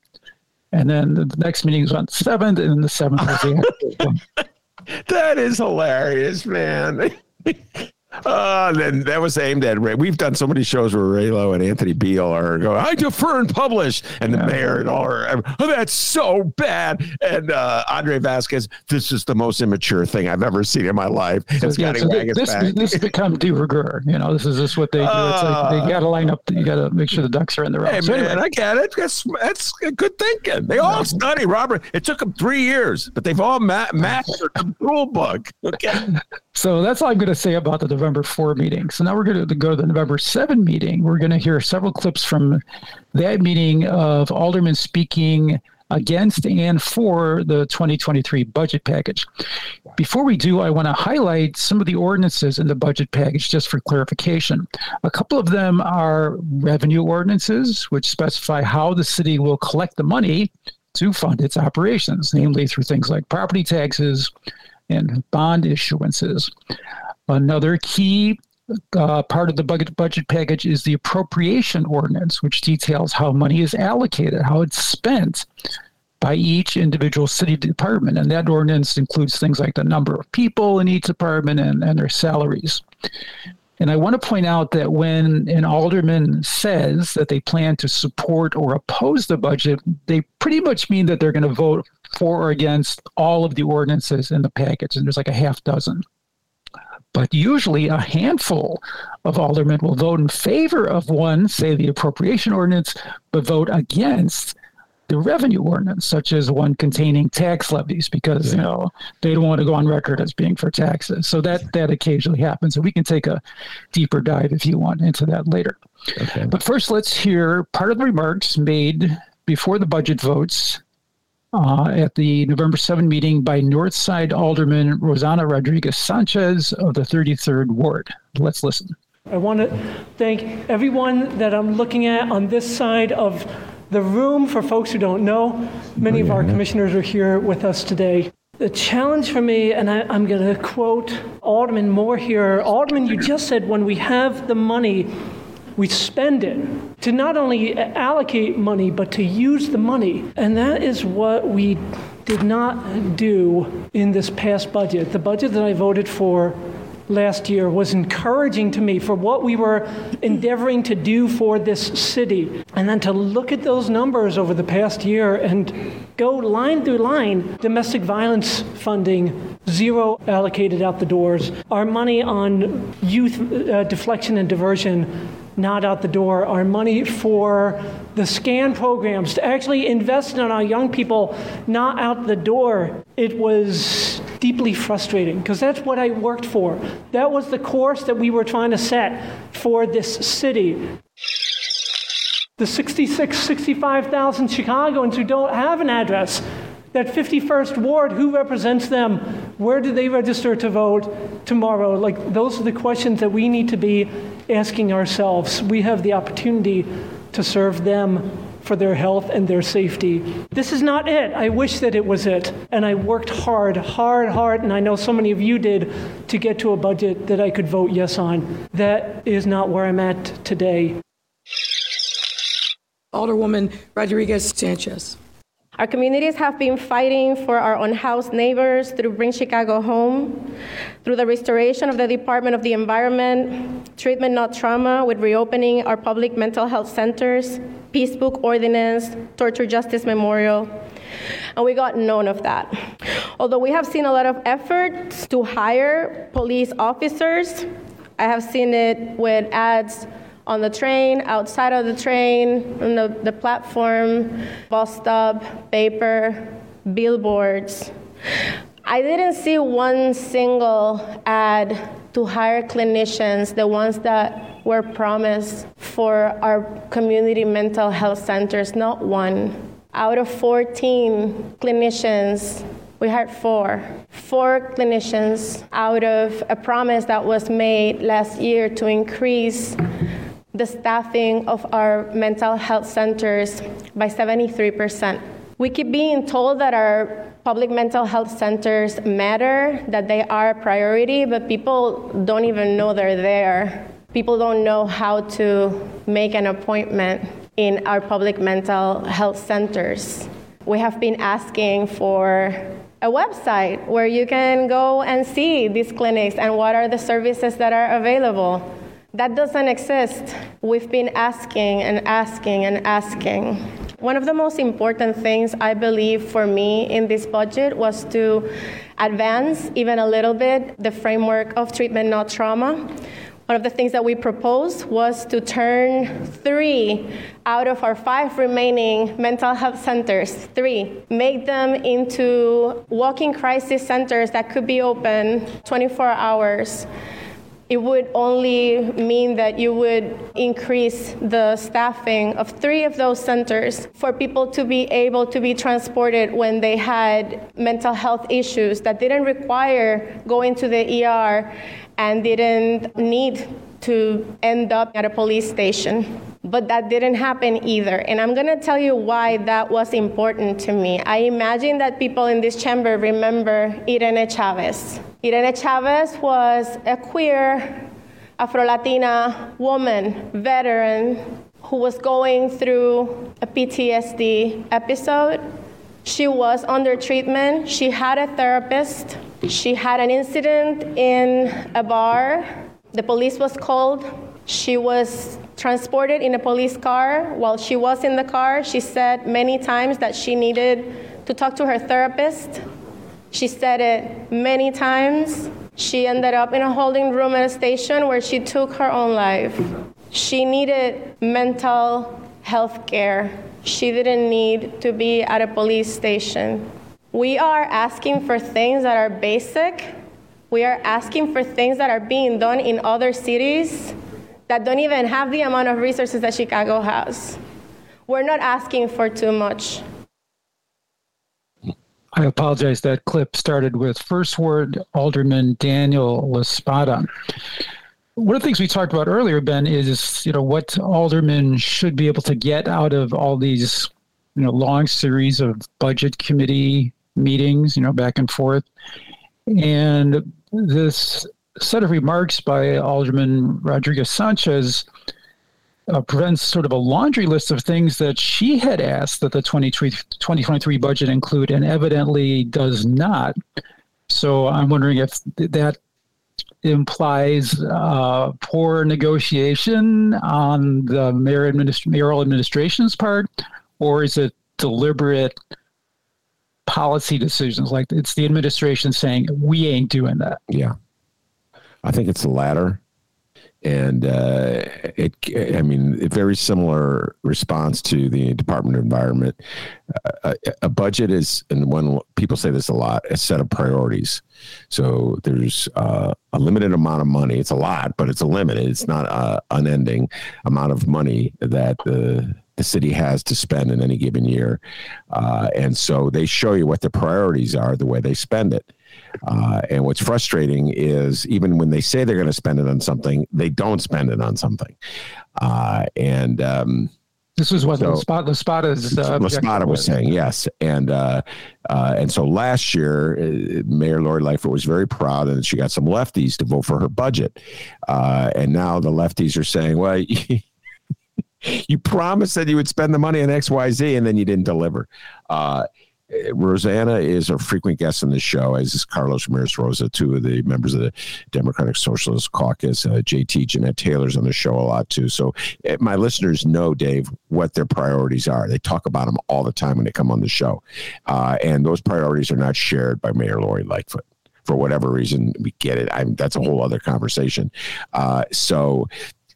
And then the next meeting was on the seventh, and then the seventh was the actual one.
That is hilarious, man. Uh, then that was aimed at Ray. We've done so many shows where Raylo and Anthony Beale are going, I defer and publish. And the mayor and all are, oh, that's so bad. And uh, Andre Vasquez, this is the most immature thing I've ever seen in my life.
So,
it's
yeah, so
to
thi-
wag its
this, this has become de rigueur. You know, this is just what they do. It's like
Uh,
they got to line up. You got to make sure the ducks are in the row.
Hey,
So
man,
anyway,
I get it. That's, that's good thinking. They all study, Robert. It took them three years, but they've all ma- mastered the rule book. Okay.
So that's all I'm going to say about the November 4 meeting. So now we're going to go to the November 7 meeting. We're going to hear several clips from that meeting of aldermen speaking against and for the 2023 budget package. Before we do, I want to highlight some of the ordinances in the budget package just for clarification. A couple of them are revenue ordinances, which specify how the city will collect the money to fund its operations, namely through things like property taxes and bond issuances. Another key uh, part of the budget budget package is the appropriation ordinance, which details how money is allocated, how it's spent by each individual city department. And that ordinance includes things like the number of people in each department and, and their salaries. And I want to point out that when an alderman says that they plan to support or oppose the budget, they pretty much mean that they're going to vote for or against all of the ordinances in the package. And there's like a half dozen. But usually a handful of aldermen will vote in favor of one, say the appropriation ordinance, but vote against the revenue ordinance, such as one containing tax levies, because you know they don't want to go on record as being for taxes. So that that occasionally happens, and we can take a deeper dive if you want into that later.
Okay.
But first, let's hear part of the remarks made before the budget votes uh, at the November 7 meeting by Northside Alderman Rossana Rodriguez Sanchez of the 33rd Ward. Let's listen.
I want to thank everyone that I'm looking at on this side of the room. For folks who don't know, many of our commissioners are here with us today. The challenge for me, and I, I'm going to quote Alderman Moore here Alderman, you just said when we have the money, we spend it to not only allocate money, but to use the money. And that is what we did not do in this past budget. The budget that I voted for last year was encouraging to me for what we were endeavoring to do for this city. And then to look at those numbers over the past year and go line through line domestic violence funding, zero allocated out the doors. Our money on youth uh, deflection and diversion, not out the door. Our money for the SCAN programs to actually invest in our young people, not out the door. It was deeply frustrating because that's what I worked for. That was the course that we were trying to set for this city. The 66, 65,000 Chicagoans who don't have an address, that 51st Ward, who represents them? Where do they register to vote tomorrow? Like, those are the questions that we need to be asking ourselves. We have the opportunity to serve them for their health and their safety. This is not it. I wish that it was it. And I worked hard, hard, hard, and I know so many of you did to get to a budget that I could vote yes on. That is not where I'm at today.
Alderwoman Rodriguez Sanchez.
Our communities have been fighting for our unhoused neighbors through Bring Chicago Home, through the restoration of the Department of the Environment, treatment not trauma with reopening our public mental health centers, Peace Book Ordinance, Torture Justice Memorial. And we got none of that. Although we have seen a lot of efforts to hire police officers, I have seen it with ads on the train, outside of the train, on the, the platform, bus stop, paper, billboards. I didn't see one single ad to hire clinicians, the ones that were promised for our community mental health centers, not one. Out of 14 clinicians, we hired four. Four clinicians out of a promise that was made last year to increase the staffing of our mental health centers by 73%. We keep being told that our public mental health centers matter, that they are a priority, but people don't even know they're there. People don't know how to make an appointment in our public mental health centers. We have been asking for a website where you can go and see these clinics and what are the services that are available. That doesn't exist. We've been asking and asking and asking. One of the most important things I believe for me in this budget was to advance even a little bit the framework of treatment not trauma. One of the things that we proposed was to turn three out of our five remaining mental health centers, three, make them into walking crisis centers that could be open 24 hours it would only mean that you would increase the staffing of three of those centers for people to be able to be transported when they had mental health issues that didn't require going to the ER and didn't need to end up at a police station. But that didn't happen either. And I'm going to tell you why that was important to me. I imagine that people in this chamber remember Irene Chavez. Irene Chavez was a queer Afro Latina woman, veteran, who was going through a PTSD episode. She was under treatment. She had a therapist. She had an incident in a bar. The police was called. She was transported in a police car. While she was in the car, she said many times that she needed to talk to her therapist. She said it many times. She ended up in a holding room at a station where she took her own life. She needed mental health care. She didn't need to be at a police station. We are asking for things that are basic. We are asking for things that are being done in other cities that don't even have the amount of resources that Chicago has. We're not asking for too much.
I apologize. That clip started with First Ward Alderman Daniel La Spata. One of the things we talked about earlier, Ben, is you know what aldermen should be able to get out of all these you know long series of budget committee meetings, you know, back and forth. And this set of remarks by Alderman Rodriguez Sanchez uh, prevents sort of a laundry list of things that she had asked that the 2023 budget include and evidently does not. So I'm wondering if that implies uh, poor negotiation on the mayor administ- mayoral administration's part, or is it deliberate policy decisions? Like it's the administration saying, we ain't doing that.
Yeah. I think it's the latter. And uh, it, I mean, a very similar response to the Department of Environment. Uh, a, budget is, and when people say this a lot, a set of priorities. So there's uh, a limited amount of money. It's a lot, but it's a limited. It's not an unending amount of money that the the city has to spend in any given year. Uh, and so they show you what the priorities are, the way they spend it. Uh, and what's frustrating is even when they say they're going to spend it on something, they don't spend it on something. Uh, and um,
this is what so, spot the spot is. Uh,
Spot was saying yes, and uh, uh, and so last year, uh, Mayor Lori Lightfoot was very proud, and she got some lefties to vote for her budget, uh, and now the lefties are saying, well. you promised that you would spend the money on X, Y, Z, and then you didn't deliver. Rossana is a frequent guest on the show, as is Carlos Ramirez Rosa, two of the members of the Democratic Socialist Caucus. Uh, JT Jeanette Taylor's on the show a lot too. So uh, my listeners know, Dave, what their priorities are. They talk about them all the time when they come on the show. Uh, and those priorities are not shared by Mayor Lori Lightfoot for whatever reason we get it I that's a whole other conversation uh, so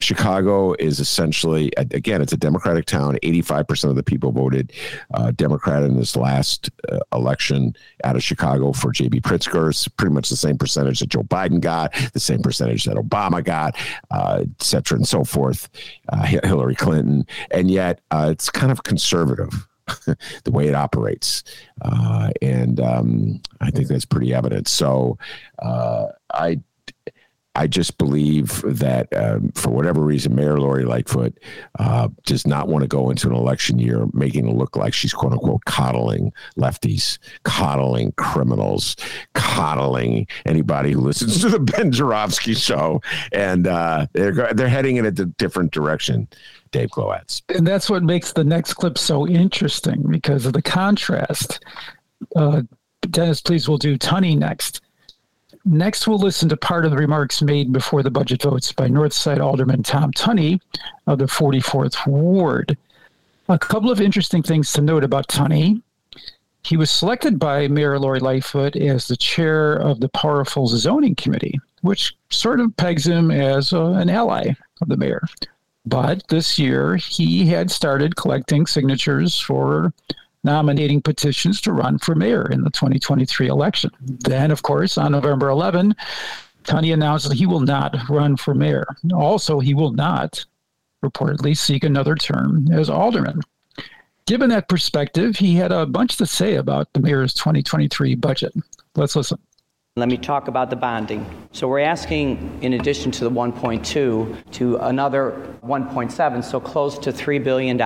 Chicago is essentially, again, it's a Democratic town. 85% of the people voted uh, Democrat in this last uh, election out of Chicago for J.B. Pritzker. It's pretty much the same percentage that Joe Biden got, the same percentage that Obama got, uh, et cetera, and so forth, uh, Hillary Clinton. And yet uh, it's kind of conservative. the way it operates. Uh, and um, I think that's pretty evident. So uh, I I just believe that um, for whatever reason, Mayor Lori Lightfoot uh, does not want to go into an election year making it look like she's quote unquote coddling lefties, coddling criminals, coddling anybody who listens to the Ben Joravsky show, and uh, they're they're heading in a different direction. Dave Glowacz.
And that's what makes the next clip so interesting because of the contrast. Uh, Dennis, please, we'll do Tunney next. Next, we'll listen to part of the remarks made before the budget votes by Northside Alderman Tom Tunney of the 44th Ward. A couple of interesting things to note about Tunney. He was selected by Mayor Lori Lightfoot as the chair of the powerful zoning committee, which sort of pegs him as uh, an ally of the mayor. But this year, he had started collecting signatures for nominating petitions to run for mayor in the 2023 election. Then, of course, on November 11, Tunney announced that he will not run for mayor. Also, he will not reportedly seek another term as alderman. Given that perspective, he had a bunch to say about the mayor's 2023 budget. Let's listen.
Let me talk about the bonding. So we're asking, in addition to the 1.2, to another 1.7, so close to $3 billion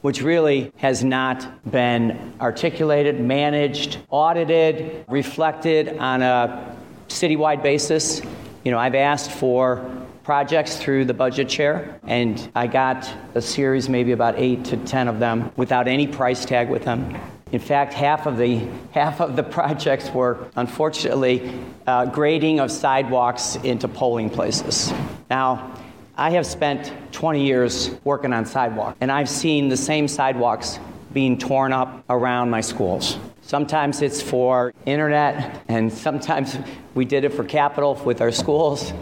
which really has not been articulated, managed, audited, reflected on a citywide basis. You know, I've asked for projects through the budget chair, and I got a series, maybe about eight to ten of them, without any price tag with them. In fact, half of the half of the projects were unfortunately uh, grading of sidewalks into polling places. Now, I have spent 20 years working on sidewalks, and I've seen the same sidewalks being torn up around my schools. Sometimes it's for internet, and sometimes we did it for capital with our schools.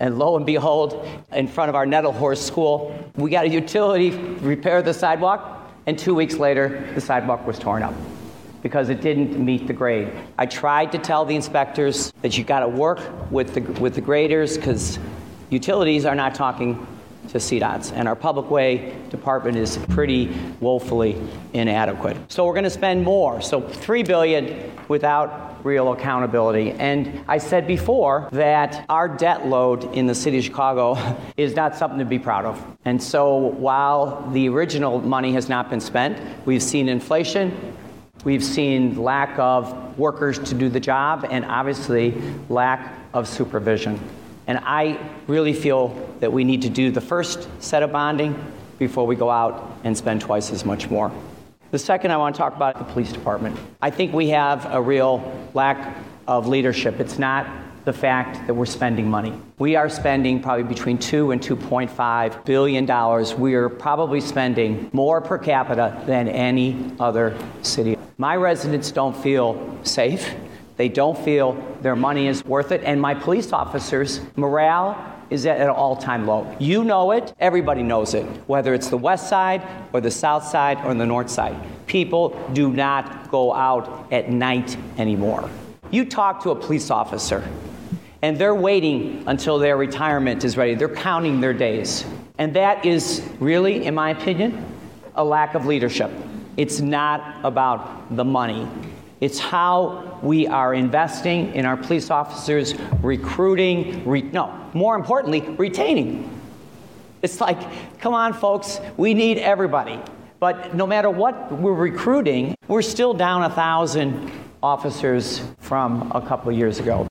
And lo and behold, in front of our Nettelhorst school, we got a utility repair the sidewalk, and two weeks later, the sidewalk was torn up because it didn't meet the grade. I tried to tell the inspectors that you got to work with the, with the graders because utilities are not talking to CDOTs, and our public way department is pretty woefully inadequate. So we're going to spend more. So three billion without real accountability. And I said before that our debt load in the city of Chicago is not something to be proud of. And so while the original money has not been spent, we've seen inflation, we've seen lack of workers to do the job, and obviously lack of supervision. And I really feel that we need to do the first set of bonding before we go out and spend twice as much more. The second, I want to talk about the police department. I think we have a real lack of leadership. It's not the fact that we're spending money. We are spending probably between 2 and 2.5 billion dollars. We are probably spending more per capita than any other city. My residents don't feel safe. They don't feel their money is worth it. And my police officers' morale is at an all time low. You know it, everybody knows it, whether it's the west side or the south side or the north side. People do not go out at night anymore. You talk to a police officer, and they're waiting until their retirement is ready. They're counting their days. And that is really, in my opinion, a lack of leadership. It's not about the money. It's how we are investing in our police officers, recruiting, re- no, more importantly, retaining. It's like, come on, folks, we need everybody. But no matter what we're recruiting, we're still down a thousand officers from a couple years ago.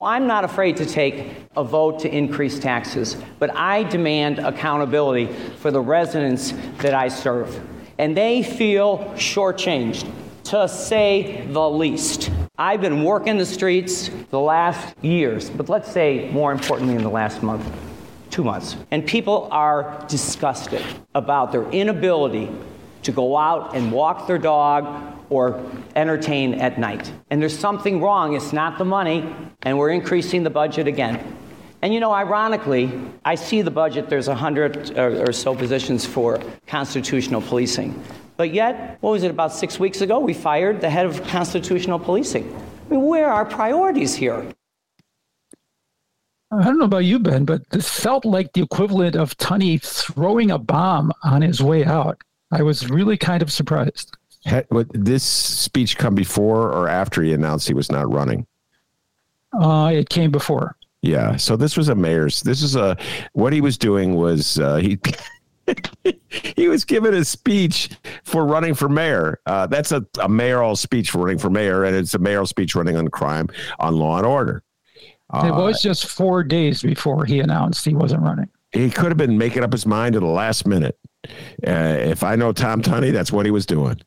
I'm not afraid to take a vote to increase taxes, but I demand accountability for the residents that I serve. and they feel shortchanged, to say the least. I've been working the streets the last years, but let's say more importantly in the last month, two months. And people are disgusted about their inability to go out and walk their dog or entertain at night. And there's something wrong. It's not the money, and we're increasing the budget again. And you know, ironically, I see the budget, there's 100 or, or so positions for constitutional policing. But yet, what was it, about six weeks ago, we fired the head of constitutional policing. I mean, where are our priorities here?
I don't know about you, Ben, but this felt like the equivalent of Tunney throwing a bomb on his way out. I was really kind of surprised.
Had, would this speech come before or after he announced he was not running?
Uh, it came before.
Yeah. So this was a mayor's. This is a what he was doing was uh, he. he was giving a speech for running for mayor. Uh, that's a, a mayoral speech for running for mayor, and it's a mayoral speech running on crime, on law and order.
Uh, it was just four days before he announced he wasn't running.
He could have been making up his mind at the last minute. Uh, if I know Tom Tunney, that's what he was doing.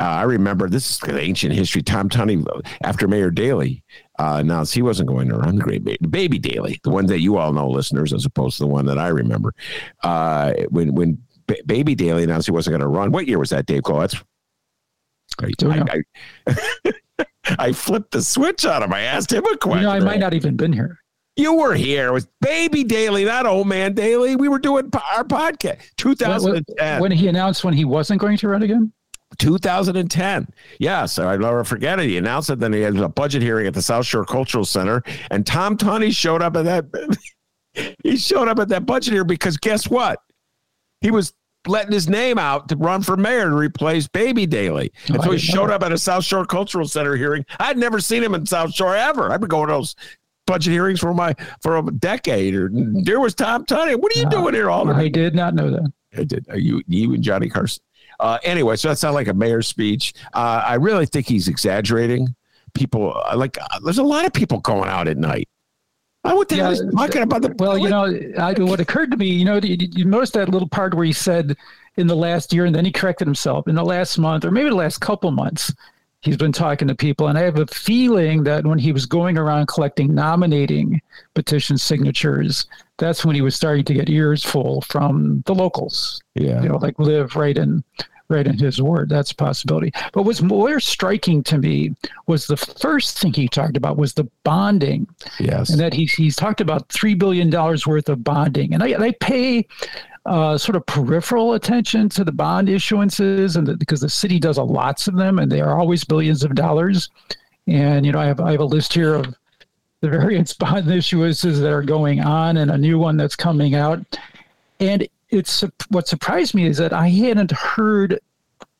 Uh, I remember this is ancient history. Tom Tunney, after Mayor Daley uh, announced he wasn't going to run, the great baby, baby Daley, the one that you all know, listeners, as opposed to the one that I remember. Uh, when when B- Baby Daley announced he wasn't going to run, what year was that, Dave Cole? That's I, I, I, I, flipped the switch on him. I asked him a question.
You know, I might not even been here.
You were here. It was Baby Daley, not Old Man Daley. We were doing our podcast. 2010.
When, he announced when he wasn't going to run again?
2010. Yes, I'll never forget it. He announced it. Then he had a budget hearing at the South Shore Cultural Center, and Tom Tunney showed up at that. he showed up at that budget hearing because guess what? He was letting his name out to run for mayor to replace Baby Daley. Oh, and oh, so he showed up at a South Shore Cultural Center hearing. I'd never seen him in South Shore ever. I've been going to those budget hearings for my for a decade. Or there was Tom Tunney. What are you doing here, Alderman?
I did not know that.
I did. You you and Johnny Carson. Uh, anyway, so that sounds like a mayor's speech. Uh, I really think he's exaggerating. People uh, like uh, there's a lot of people going out at night. I would the yeah, hell talking about the
well, you know, I, what occurred to me, you know, you, you noticed that little part where he said in the last year, and then he corrected himself in the last month, or maybe the last couple months, he's been talking to people. And I have a feeling that when he was going around collecting nominating petition signatures, that's when he was starting to get ears full from the locals.
Yeah.
You know, like live right in right in his word. That's a possibility. But what's more striking to me was the first thing he talked about was the bonding.
Yes.
And that he's he's talked about three billion dollars worth of bonding. And I, I pay uh, sort of peripheral attention to the bond issuances, and the, because the city does a lots of them, and they are always billions of dollars. And you know, I have I have a list here of the various bond issuances that are going on, and a new one that's coming out. And it's what surprised me is that I hadn't heard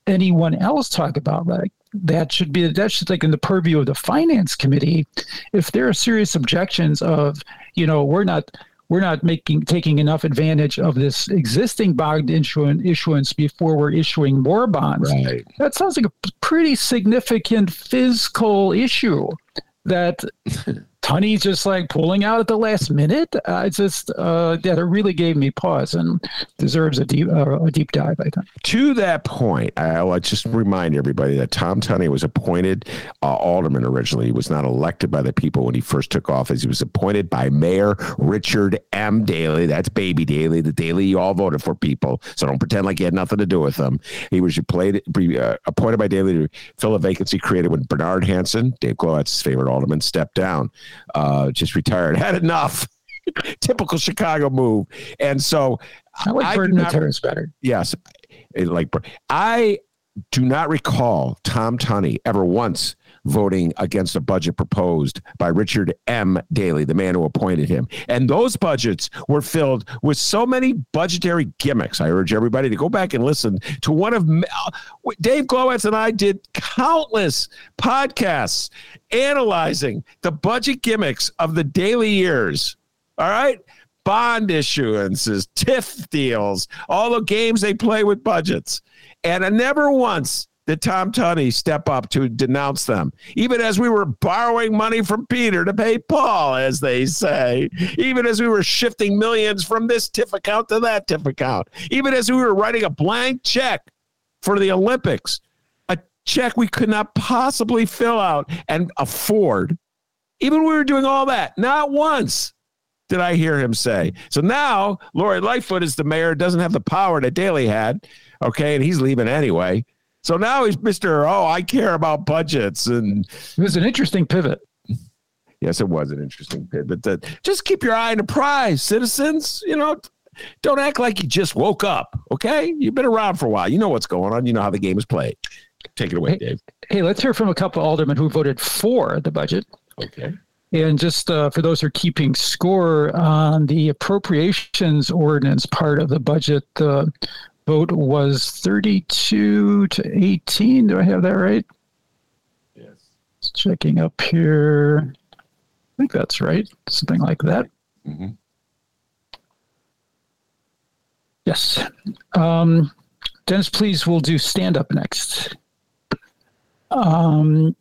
anyone else talk about like that should be that should like in the purview of the finance committee if there are serious objections of you know we're not we're not making taking enough advantage of this existing bond issuance, issuance before we're issuing more bonds.
Right.
That sounds like a pretty significant fiscal issue that Tunney's just like pulling out at the last minute. Uh, it's just uh, that it really gave me pause and deserves a deep uh, a deep dive. I think.
To that point, I'll just remind everybody that Tom Tunney was appointed uh, alderman originally. He was not elected by the people when he first took office. He was appointed by Mayor Richard M. Daley. That's Baby Daley, the Daley you all voted for people. So don't pretend like he had nothing to do with them. He was played, uh, appointed by Daley to fill a vacancy created when Bernard Hansen, Dave Glowacz' favorite alderman, stepped down uh, just retired, had enough. Typical Chicago move. And so
I like Burton not, Terrace better.
Yes. Like I do not recall Tom Tunney ever once voting against a budget proposed by Richard M. Daley, the man who appointed him. And those budgets were filled with so many budgetary gimmicks. I urge everybody to go back and listen to one of uh, Dave Glowacz and I did countless podcasts analyzing the budget gimmicks of the Daley years. All right bond issuances, TIF deals, all the games they play with budgets. And I never once did Tom Tunney step up to denounce them, even as we were borrowing money from Peter to pay Paul, as they say, even as we were shifting millions from this TIF account to that TIF account, even as we were writing a blank check for the Olympics, a check we could not possibly fill out and afford. Even we were doing all that, not once did I hear him say. So now Lori Lightfoot is the mayor, doesn't have the power that Daley had. Okay. And he's leaving anyway. So now he's Mr. Oh, I care about budgets. And
it was an interesting pivot.
Yes, it was an interesting pivot. That just keep your eye on the prize, citizens. You know, don't act like you just woke up. Okay. You've been around for a while. You know what's going on. You know how the game is played. Take it away,
hey,
Dave.
Hey, let's hear from a couple of aldermen who voted for the budget.
Okay.
And just uh, for those who are keeping score on the appropriations ordinance part of the budget, the vote was 32 to 18. Do I have that right?
Yes.
Just checking up here. I think that's right. Something like that.
Mm-hmm.
Yes. Um, Dennis, please, we'll do stand up next. Um,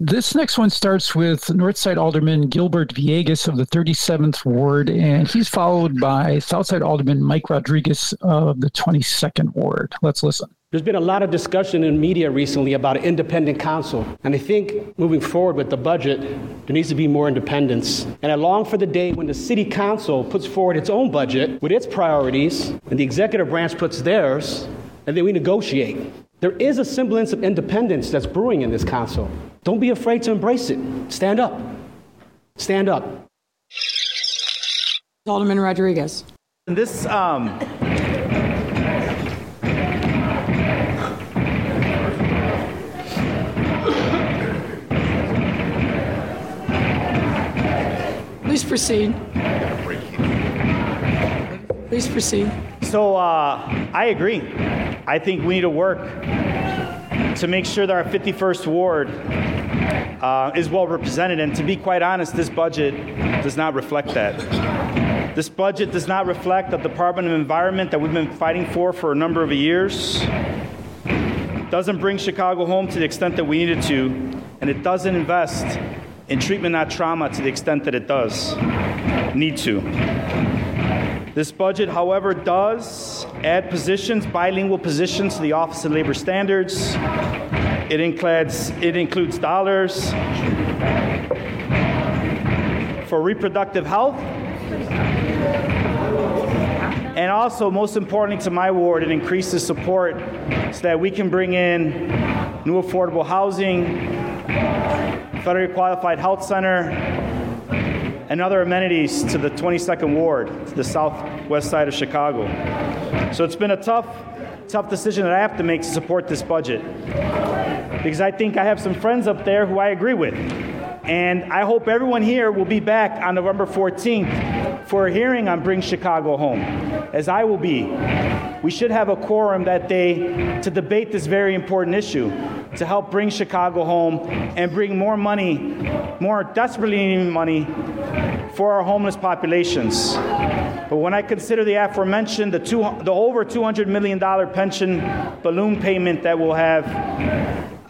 this next one starts with Northside Alderman Gilbert Villegas of the 37th Ward, and he's followed by Southside Alderman Mike Rodriguez of the 22nd Ward. Let's listen.
There's been a lot of discussion in media recently about an independent council. And I think moving forward with the budget, there needs to be more independence. And I long for the day when the city council puts forward its own budget with its priorities and the executive branch puts theirs, and then we negotiate. There is a semblance of independence that's brewing in this council. Don't be afraid to embrace it. Stand up. Stand up.
Alderman Rodriguez.
This um,
Please proceed. Please proceed.
So uh, I agree. I think we need to work to make sure that our 51st ward uh, is well represented. And to be quite honest, this budget does not reflect that. This budget does not reflect the Department of Environment that we've been fighting for for a number of years. Doesn't bring Chicago home to the extent that we needed to, and it doesn't invest in treatment, not trauma, to the extent that it does need to. This budget, however, does add positions, bilingual positions to the Office of Labor Standards. It includes, it includes dollars for reproductive health. And also, most importantly to my ward, it increases support so that we can bring in new affordable housing, federally qualified health center, and other amenities to the 22nd Ward, to the southwest side of Chicago. So it's been a tough, tough decision that I have to make to support this budget. Because I think I have some friends up there who I agree with. And I hope everyone here will be back on November 14th for a hearing on Bring Chicago Home, as I will be. We should have a quorum that day to debate this very important issue, to help bring Chicago home and bring more money, more desperately needed money for our homeless populations. But when I consider the aforementioned, the, two, the over $200 million pension balloon payment that we'll have,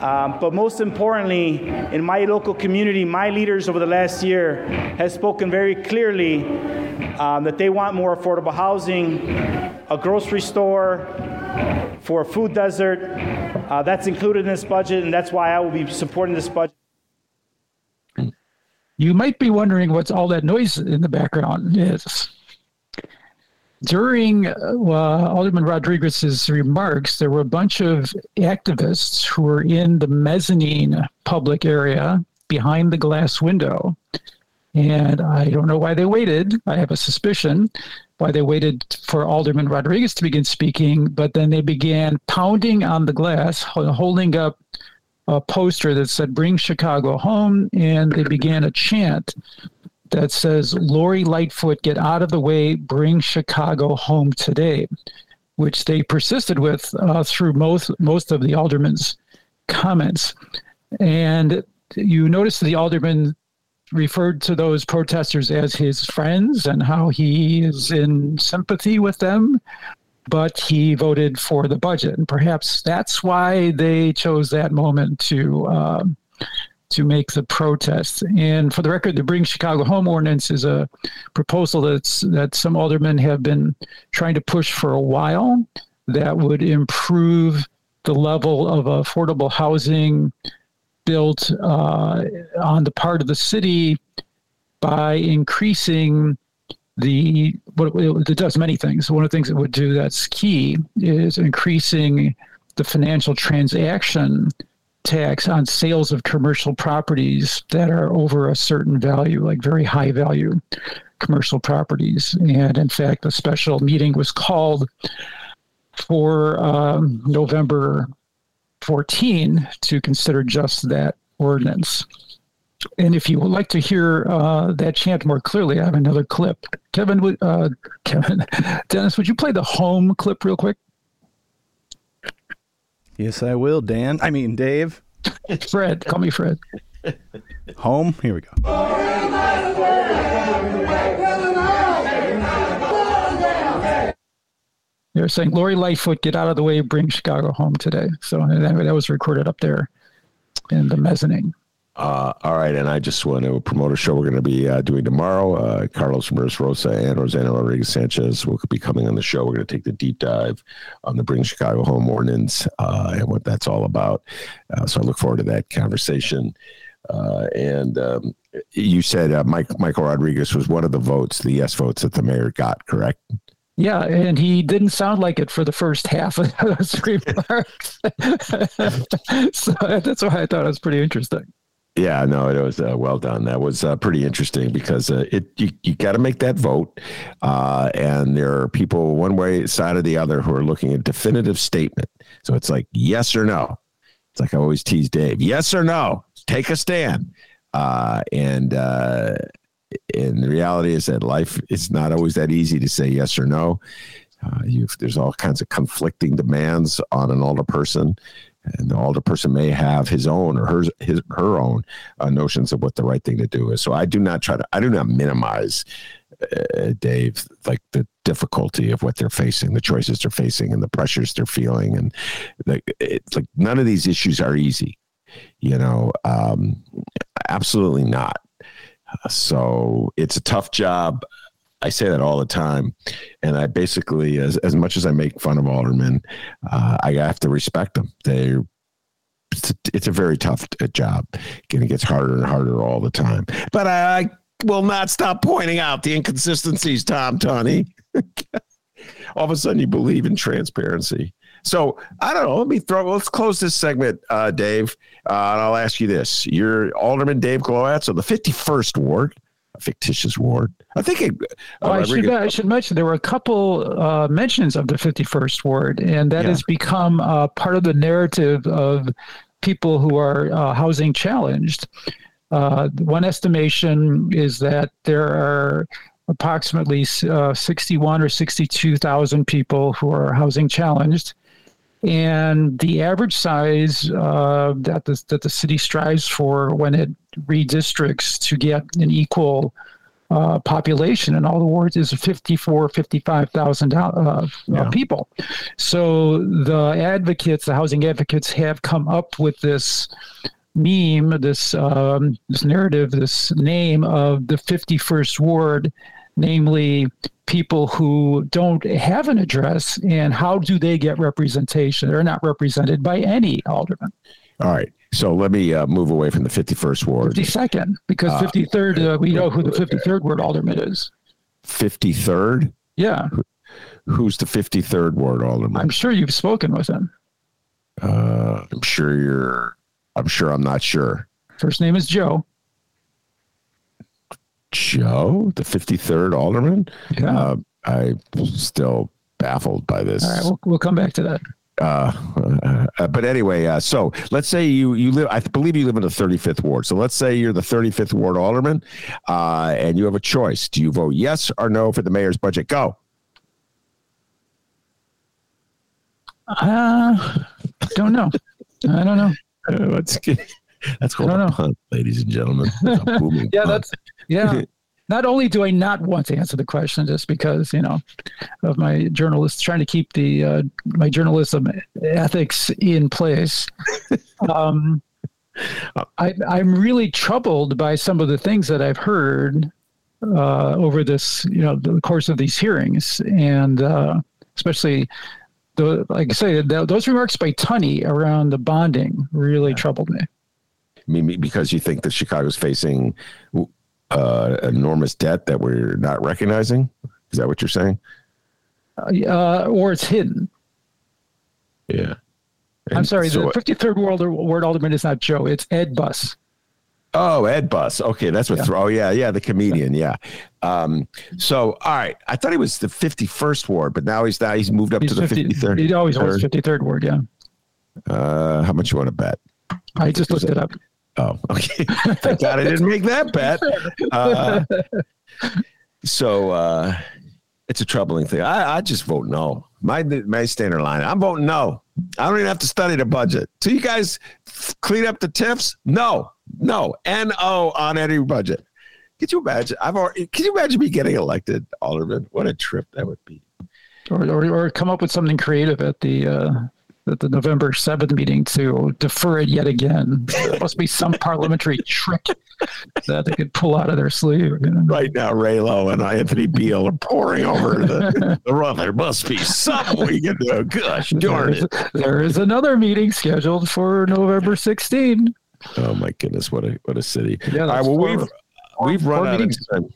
um, but most importantly, in my local community, my leaders over the last year has spoken very clearly um, that they want more affordable housing, a grocery store, for a food desert. Uh, that's included in this budget, and that's why I will be supporting this budget.
You might be wondering what's all that noise in the background is. During uh, Alderman Rodriguez's remarks, there were a bunch of activists who were in the mezzanine public area behind the glass window. And I don't know why they waited. I have a suspicion why they waited for Alderman Rodriguez to begin speaking, but then they began pounding on the glass, holding up a poster that said "Bring Chicago Home," and they began a chant that says "Lori Lightfoot, get out of the way, bring Chicago home today," which they persisted with uh, through most most of the aldermen's comments, and you notice the alderman referred to those protesters as his friends and how he is in sympathy with them but he voted for the budget, and perhaps that's why they chose that moment to uh, to make the protest. And for the record, the Bring Chicago Home ordinance is a proposal that's that some aldermen have been trying to push for a while. that would improve the level of affordable housing built uh, on the part of the city by increasing the what it does many things. One of the things it would do that's key is increasing the financial transaction tax on sales of commercial properties that are over a certain value, like very high value commercial properties. And in fact, a special meeting was called for um, November 14 to consider just that ordinance. And if you would like to hear uh, that chant more clearly, I have another clip. Kevin, would, uh, Kevin, Dennis, would you play the home clip real quick?
Yes, I will, Dan. I mean, Dave.
It's Fred, call me Fred.
Home. Here we go.
They're saying Lori Lightfoot, get out of the way, bring Chicago home today. So that, that was recorded up there in the mezzanine.
Uh, all right, and I just want to promote a show we're going to be uh, doing tomorrow. Uh, Carlos Ramirez Rosa and Rossana Rodriguez Sanchez will be coming on the show. We're going to take the deep dive on the Bring Chicago Home ordinance uh, and what that's all about. Uh, so I look forward to that conversation. Uh, and um, you said Mike Michael Rodriguez was one of the votes, the yes votes that the mayor got, correct?
Yeah, and he didn't sound like it for the first half of those remarks. so that's why I thought it was pretty interesting.
Yeah, no, it was uh, well done. That was uh, pretty interesting because uh, it you, you got to make that vote, uh, and there are people one way side or the other who are looking at definitive statement. So it's like yes or no. It's like I always tease Dave: yes or no. Take a stand. Uh, and uh, and the reality is that life it's not always that easy to say yes or no. Uh, there's all kinds of conflicting demands on an older person, and the older person may have his own or her his her own uh, notions of what the right thing to do is. So I do not try to I do not minimize, uh, Dave, like the difficulty of what they're facing, the choices they're facing, and the pressures they're feeling, and the, it's like none of these issues are easy. You know, um, absolutely not so it's a tough job. I say that all the time, and I basically, as as much as I make fun of aldermen, uh, I have to respect them. They, it's a, it's a very tough uh, job, and it gets harder and harder all the time. But I, will not stop pointing out the inconsistencies, Tom Tunney. all of a sudden, you believe in transparency. So I don't know. Let me throw. Let's close this segment, uh, Dave. Uh, and I'll ask you this: You're Alderman Dave Glowacz of the 51st Ward, a fictitious ward. I think. It,
uh, I, should, I should mention there were a couple uh, mentions of the 51st Ward, and that yeah. has become uh, part of the narrative of people who are uh, housing challenged. one estimation is that there are approximately uh, 61 or 62,000 people who are housing challenged and the average size uh, that the that the city strives for when it redistricts to get an equal uh, population in all the wards is 54, 55,000 uh, yeah. people. So the advocates, the housing advocates, have come up with this meme, this um, this narrative, this name of the 51st ward, namely people who don't have an address and how do they get representation? They're not represented by any alderman.
All right. So let me uh, move away from the 51st ward.
52nd, because 53rd, uh, uh, we know who the 53rd ward alderman is.
53rd?
Yeah.
Who's the 53rd ward alderman?
I'm sure you've spoken with him.
Uh, I'm sure you're, I'm sure I'm not sure.
First name is Joe.
Joe, the 53rd alderman.
Yeah. Uh,
I'm still baffled by this.
All right, we'll, we'll come back to that.
Uh, uh, but anyway, uh, so let's say you you live. I believe you live in the 35th ward. So let's say you're the 35th ward alderman, uh, and you have a choice. Do you vote yes or no for the mayor's budget? Go.
Uh, don't know. I don't know.
Let's get, that's called a punt, ladies and gentlemen.
yeah, that's yeah. Not only do I not want to answer the question just because you know of my journalists trying to keep the uh, my journalism ethics in place, um, I, I'm really troubled by some of the things that I've heard uh, over this you know the course of these hearings, and uh, especially the, like I say, the, those remarks by Tunney around the bonding really troubled me.
Because you think that Chicago's facing uh, enormous debt that we're not recognizing. Is that what you're saying?
Uh, or it's hidden.
Yeah.
I'm sorry. So, the 53rd World Ward Alderman is not Joe. It's Ed Bus.
Oh, Ed Bus. Okay, that's what. Yeah. oh, yeah, yeah, the comedian. Yeah. Um, so, all right. I thought he was the 51st ward, but now he's now he's moved up he's to the 53rd.
He always was 53rd ward. Yeah.
Uh, how much you want to bet?
I just looked it up.
Oh, okay. Thank God I didn't make that bet. Uh, so uh, it's a troubling thing. I, I just vote no. My my standard line. I'm voting no. I don't even have to study the budget. So you guys clean up the tips? No, no. N O on any budget. Could you imagine? I've already. Can you imagine me getting elected alderman? What a trip that would be.
Or, or, or come up with something creative at the uh, at the November 7th meeting to defer it yet again. There must be some parliamentary trick that they could pull out of their sleeve. You
know? Right now, Raylo and Anthony Beale are pouring over the, the run. There must be something we can do. Gosh darn
it. There is another meeting scheduled for November 16.
Oh my goodness, what a what a city. Yeah, All right, well, we we've we've run out of time.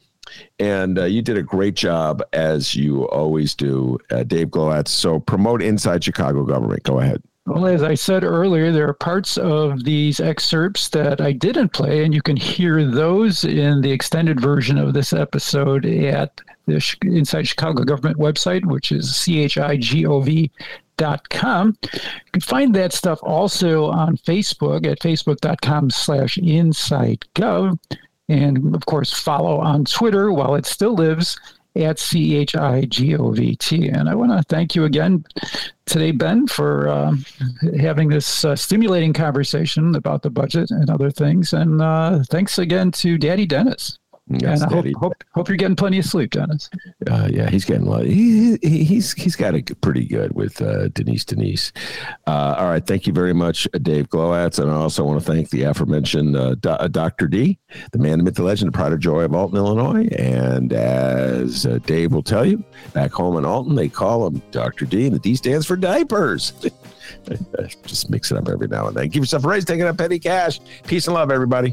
And uh, you did a great job, as you always do, uh, Dave Glowacz. So promote Inside Chicago Government. Go ahead.
Well, as I said earlier, there are parts of these excerpts that I didn't play, and you can hear those in the extended version of this episode at the Inside Chicago Government website, which is chigov.com. You can find that stuff also on Facebook at facebook.com slash insidegov and of course follow on Twitter while it still lives at C H I G O V T. And I want to thank you again today, Ben, for uh, having this uh, stimulating conversation about the budget and other things. And uh, thanks again to Daddy Dennis. Yes, and I hope, hope, hope you're getting plenty of sleep, Dennis.
Uh, yeah, he's getting a lot. He, he, he's he's got it pretty good with uh, Denise Denise. Uh, all right, thank you very much, Dave Glowacz, and I also want to thank the aforementioned uh, Do- uh, Dr. D, the man, the myth, the legend, the pride of joy of Alton, Illinois. And as uh, Dave will tell you, back home in Alton, they call him Dr. D, and the D stands for diapers. Just mix it up every now and then. Give yourself a raise, taking up petty cash. Peace and love, everybody.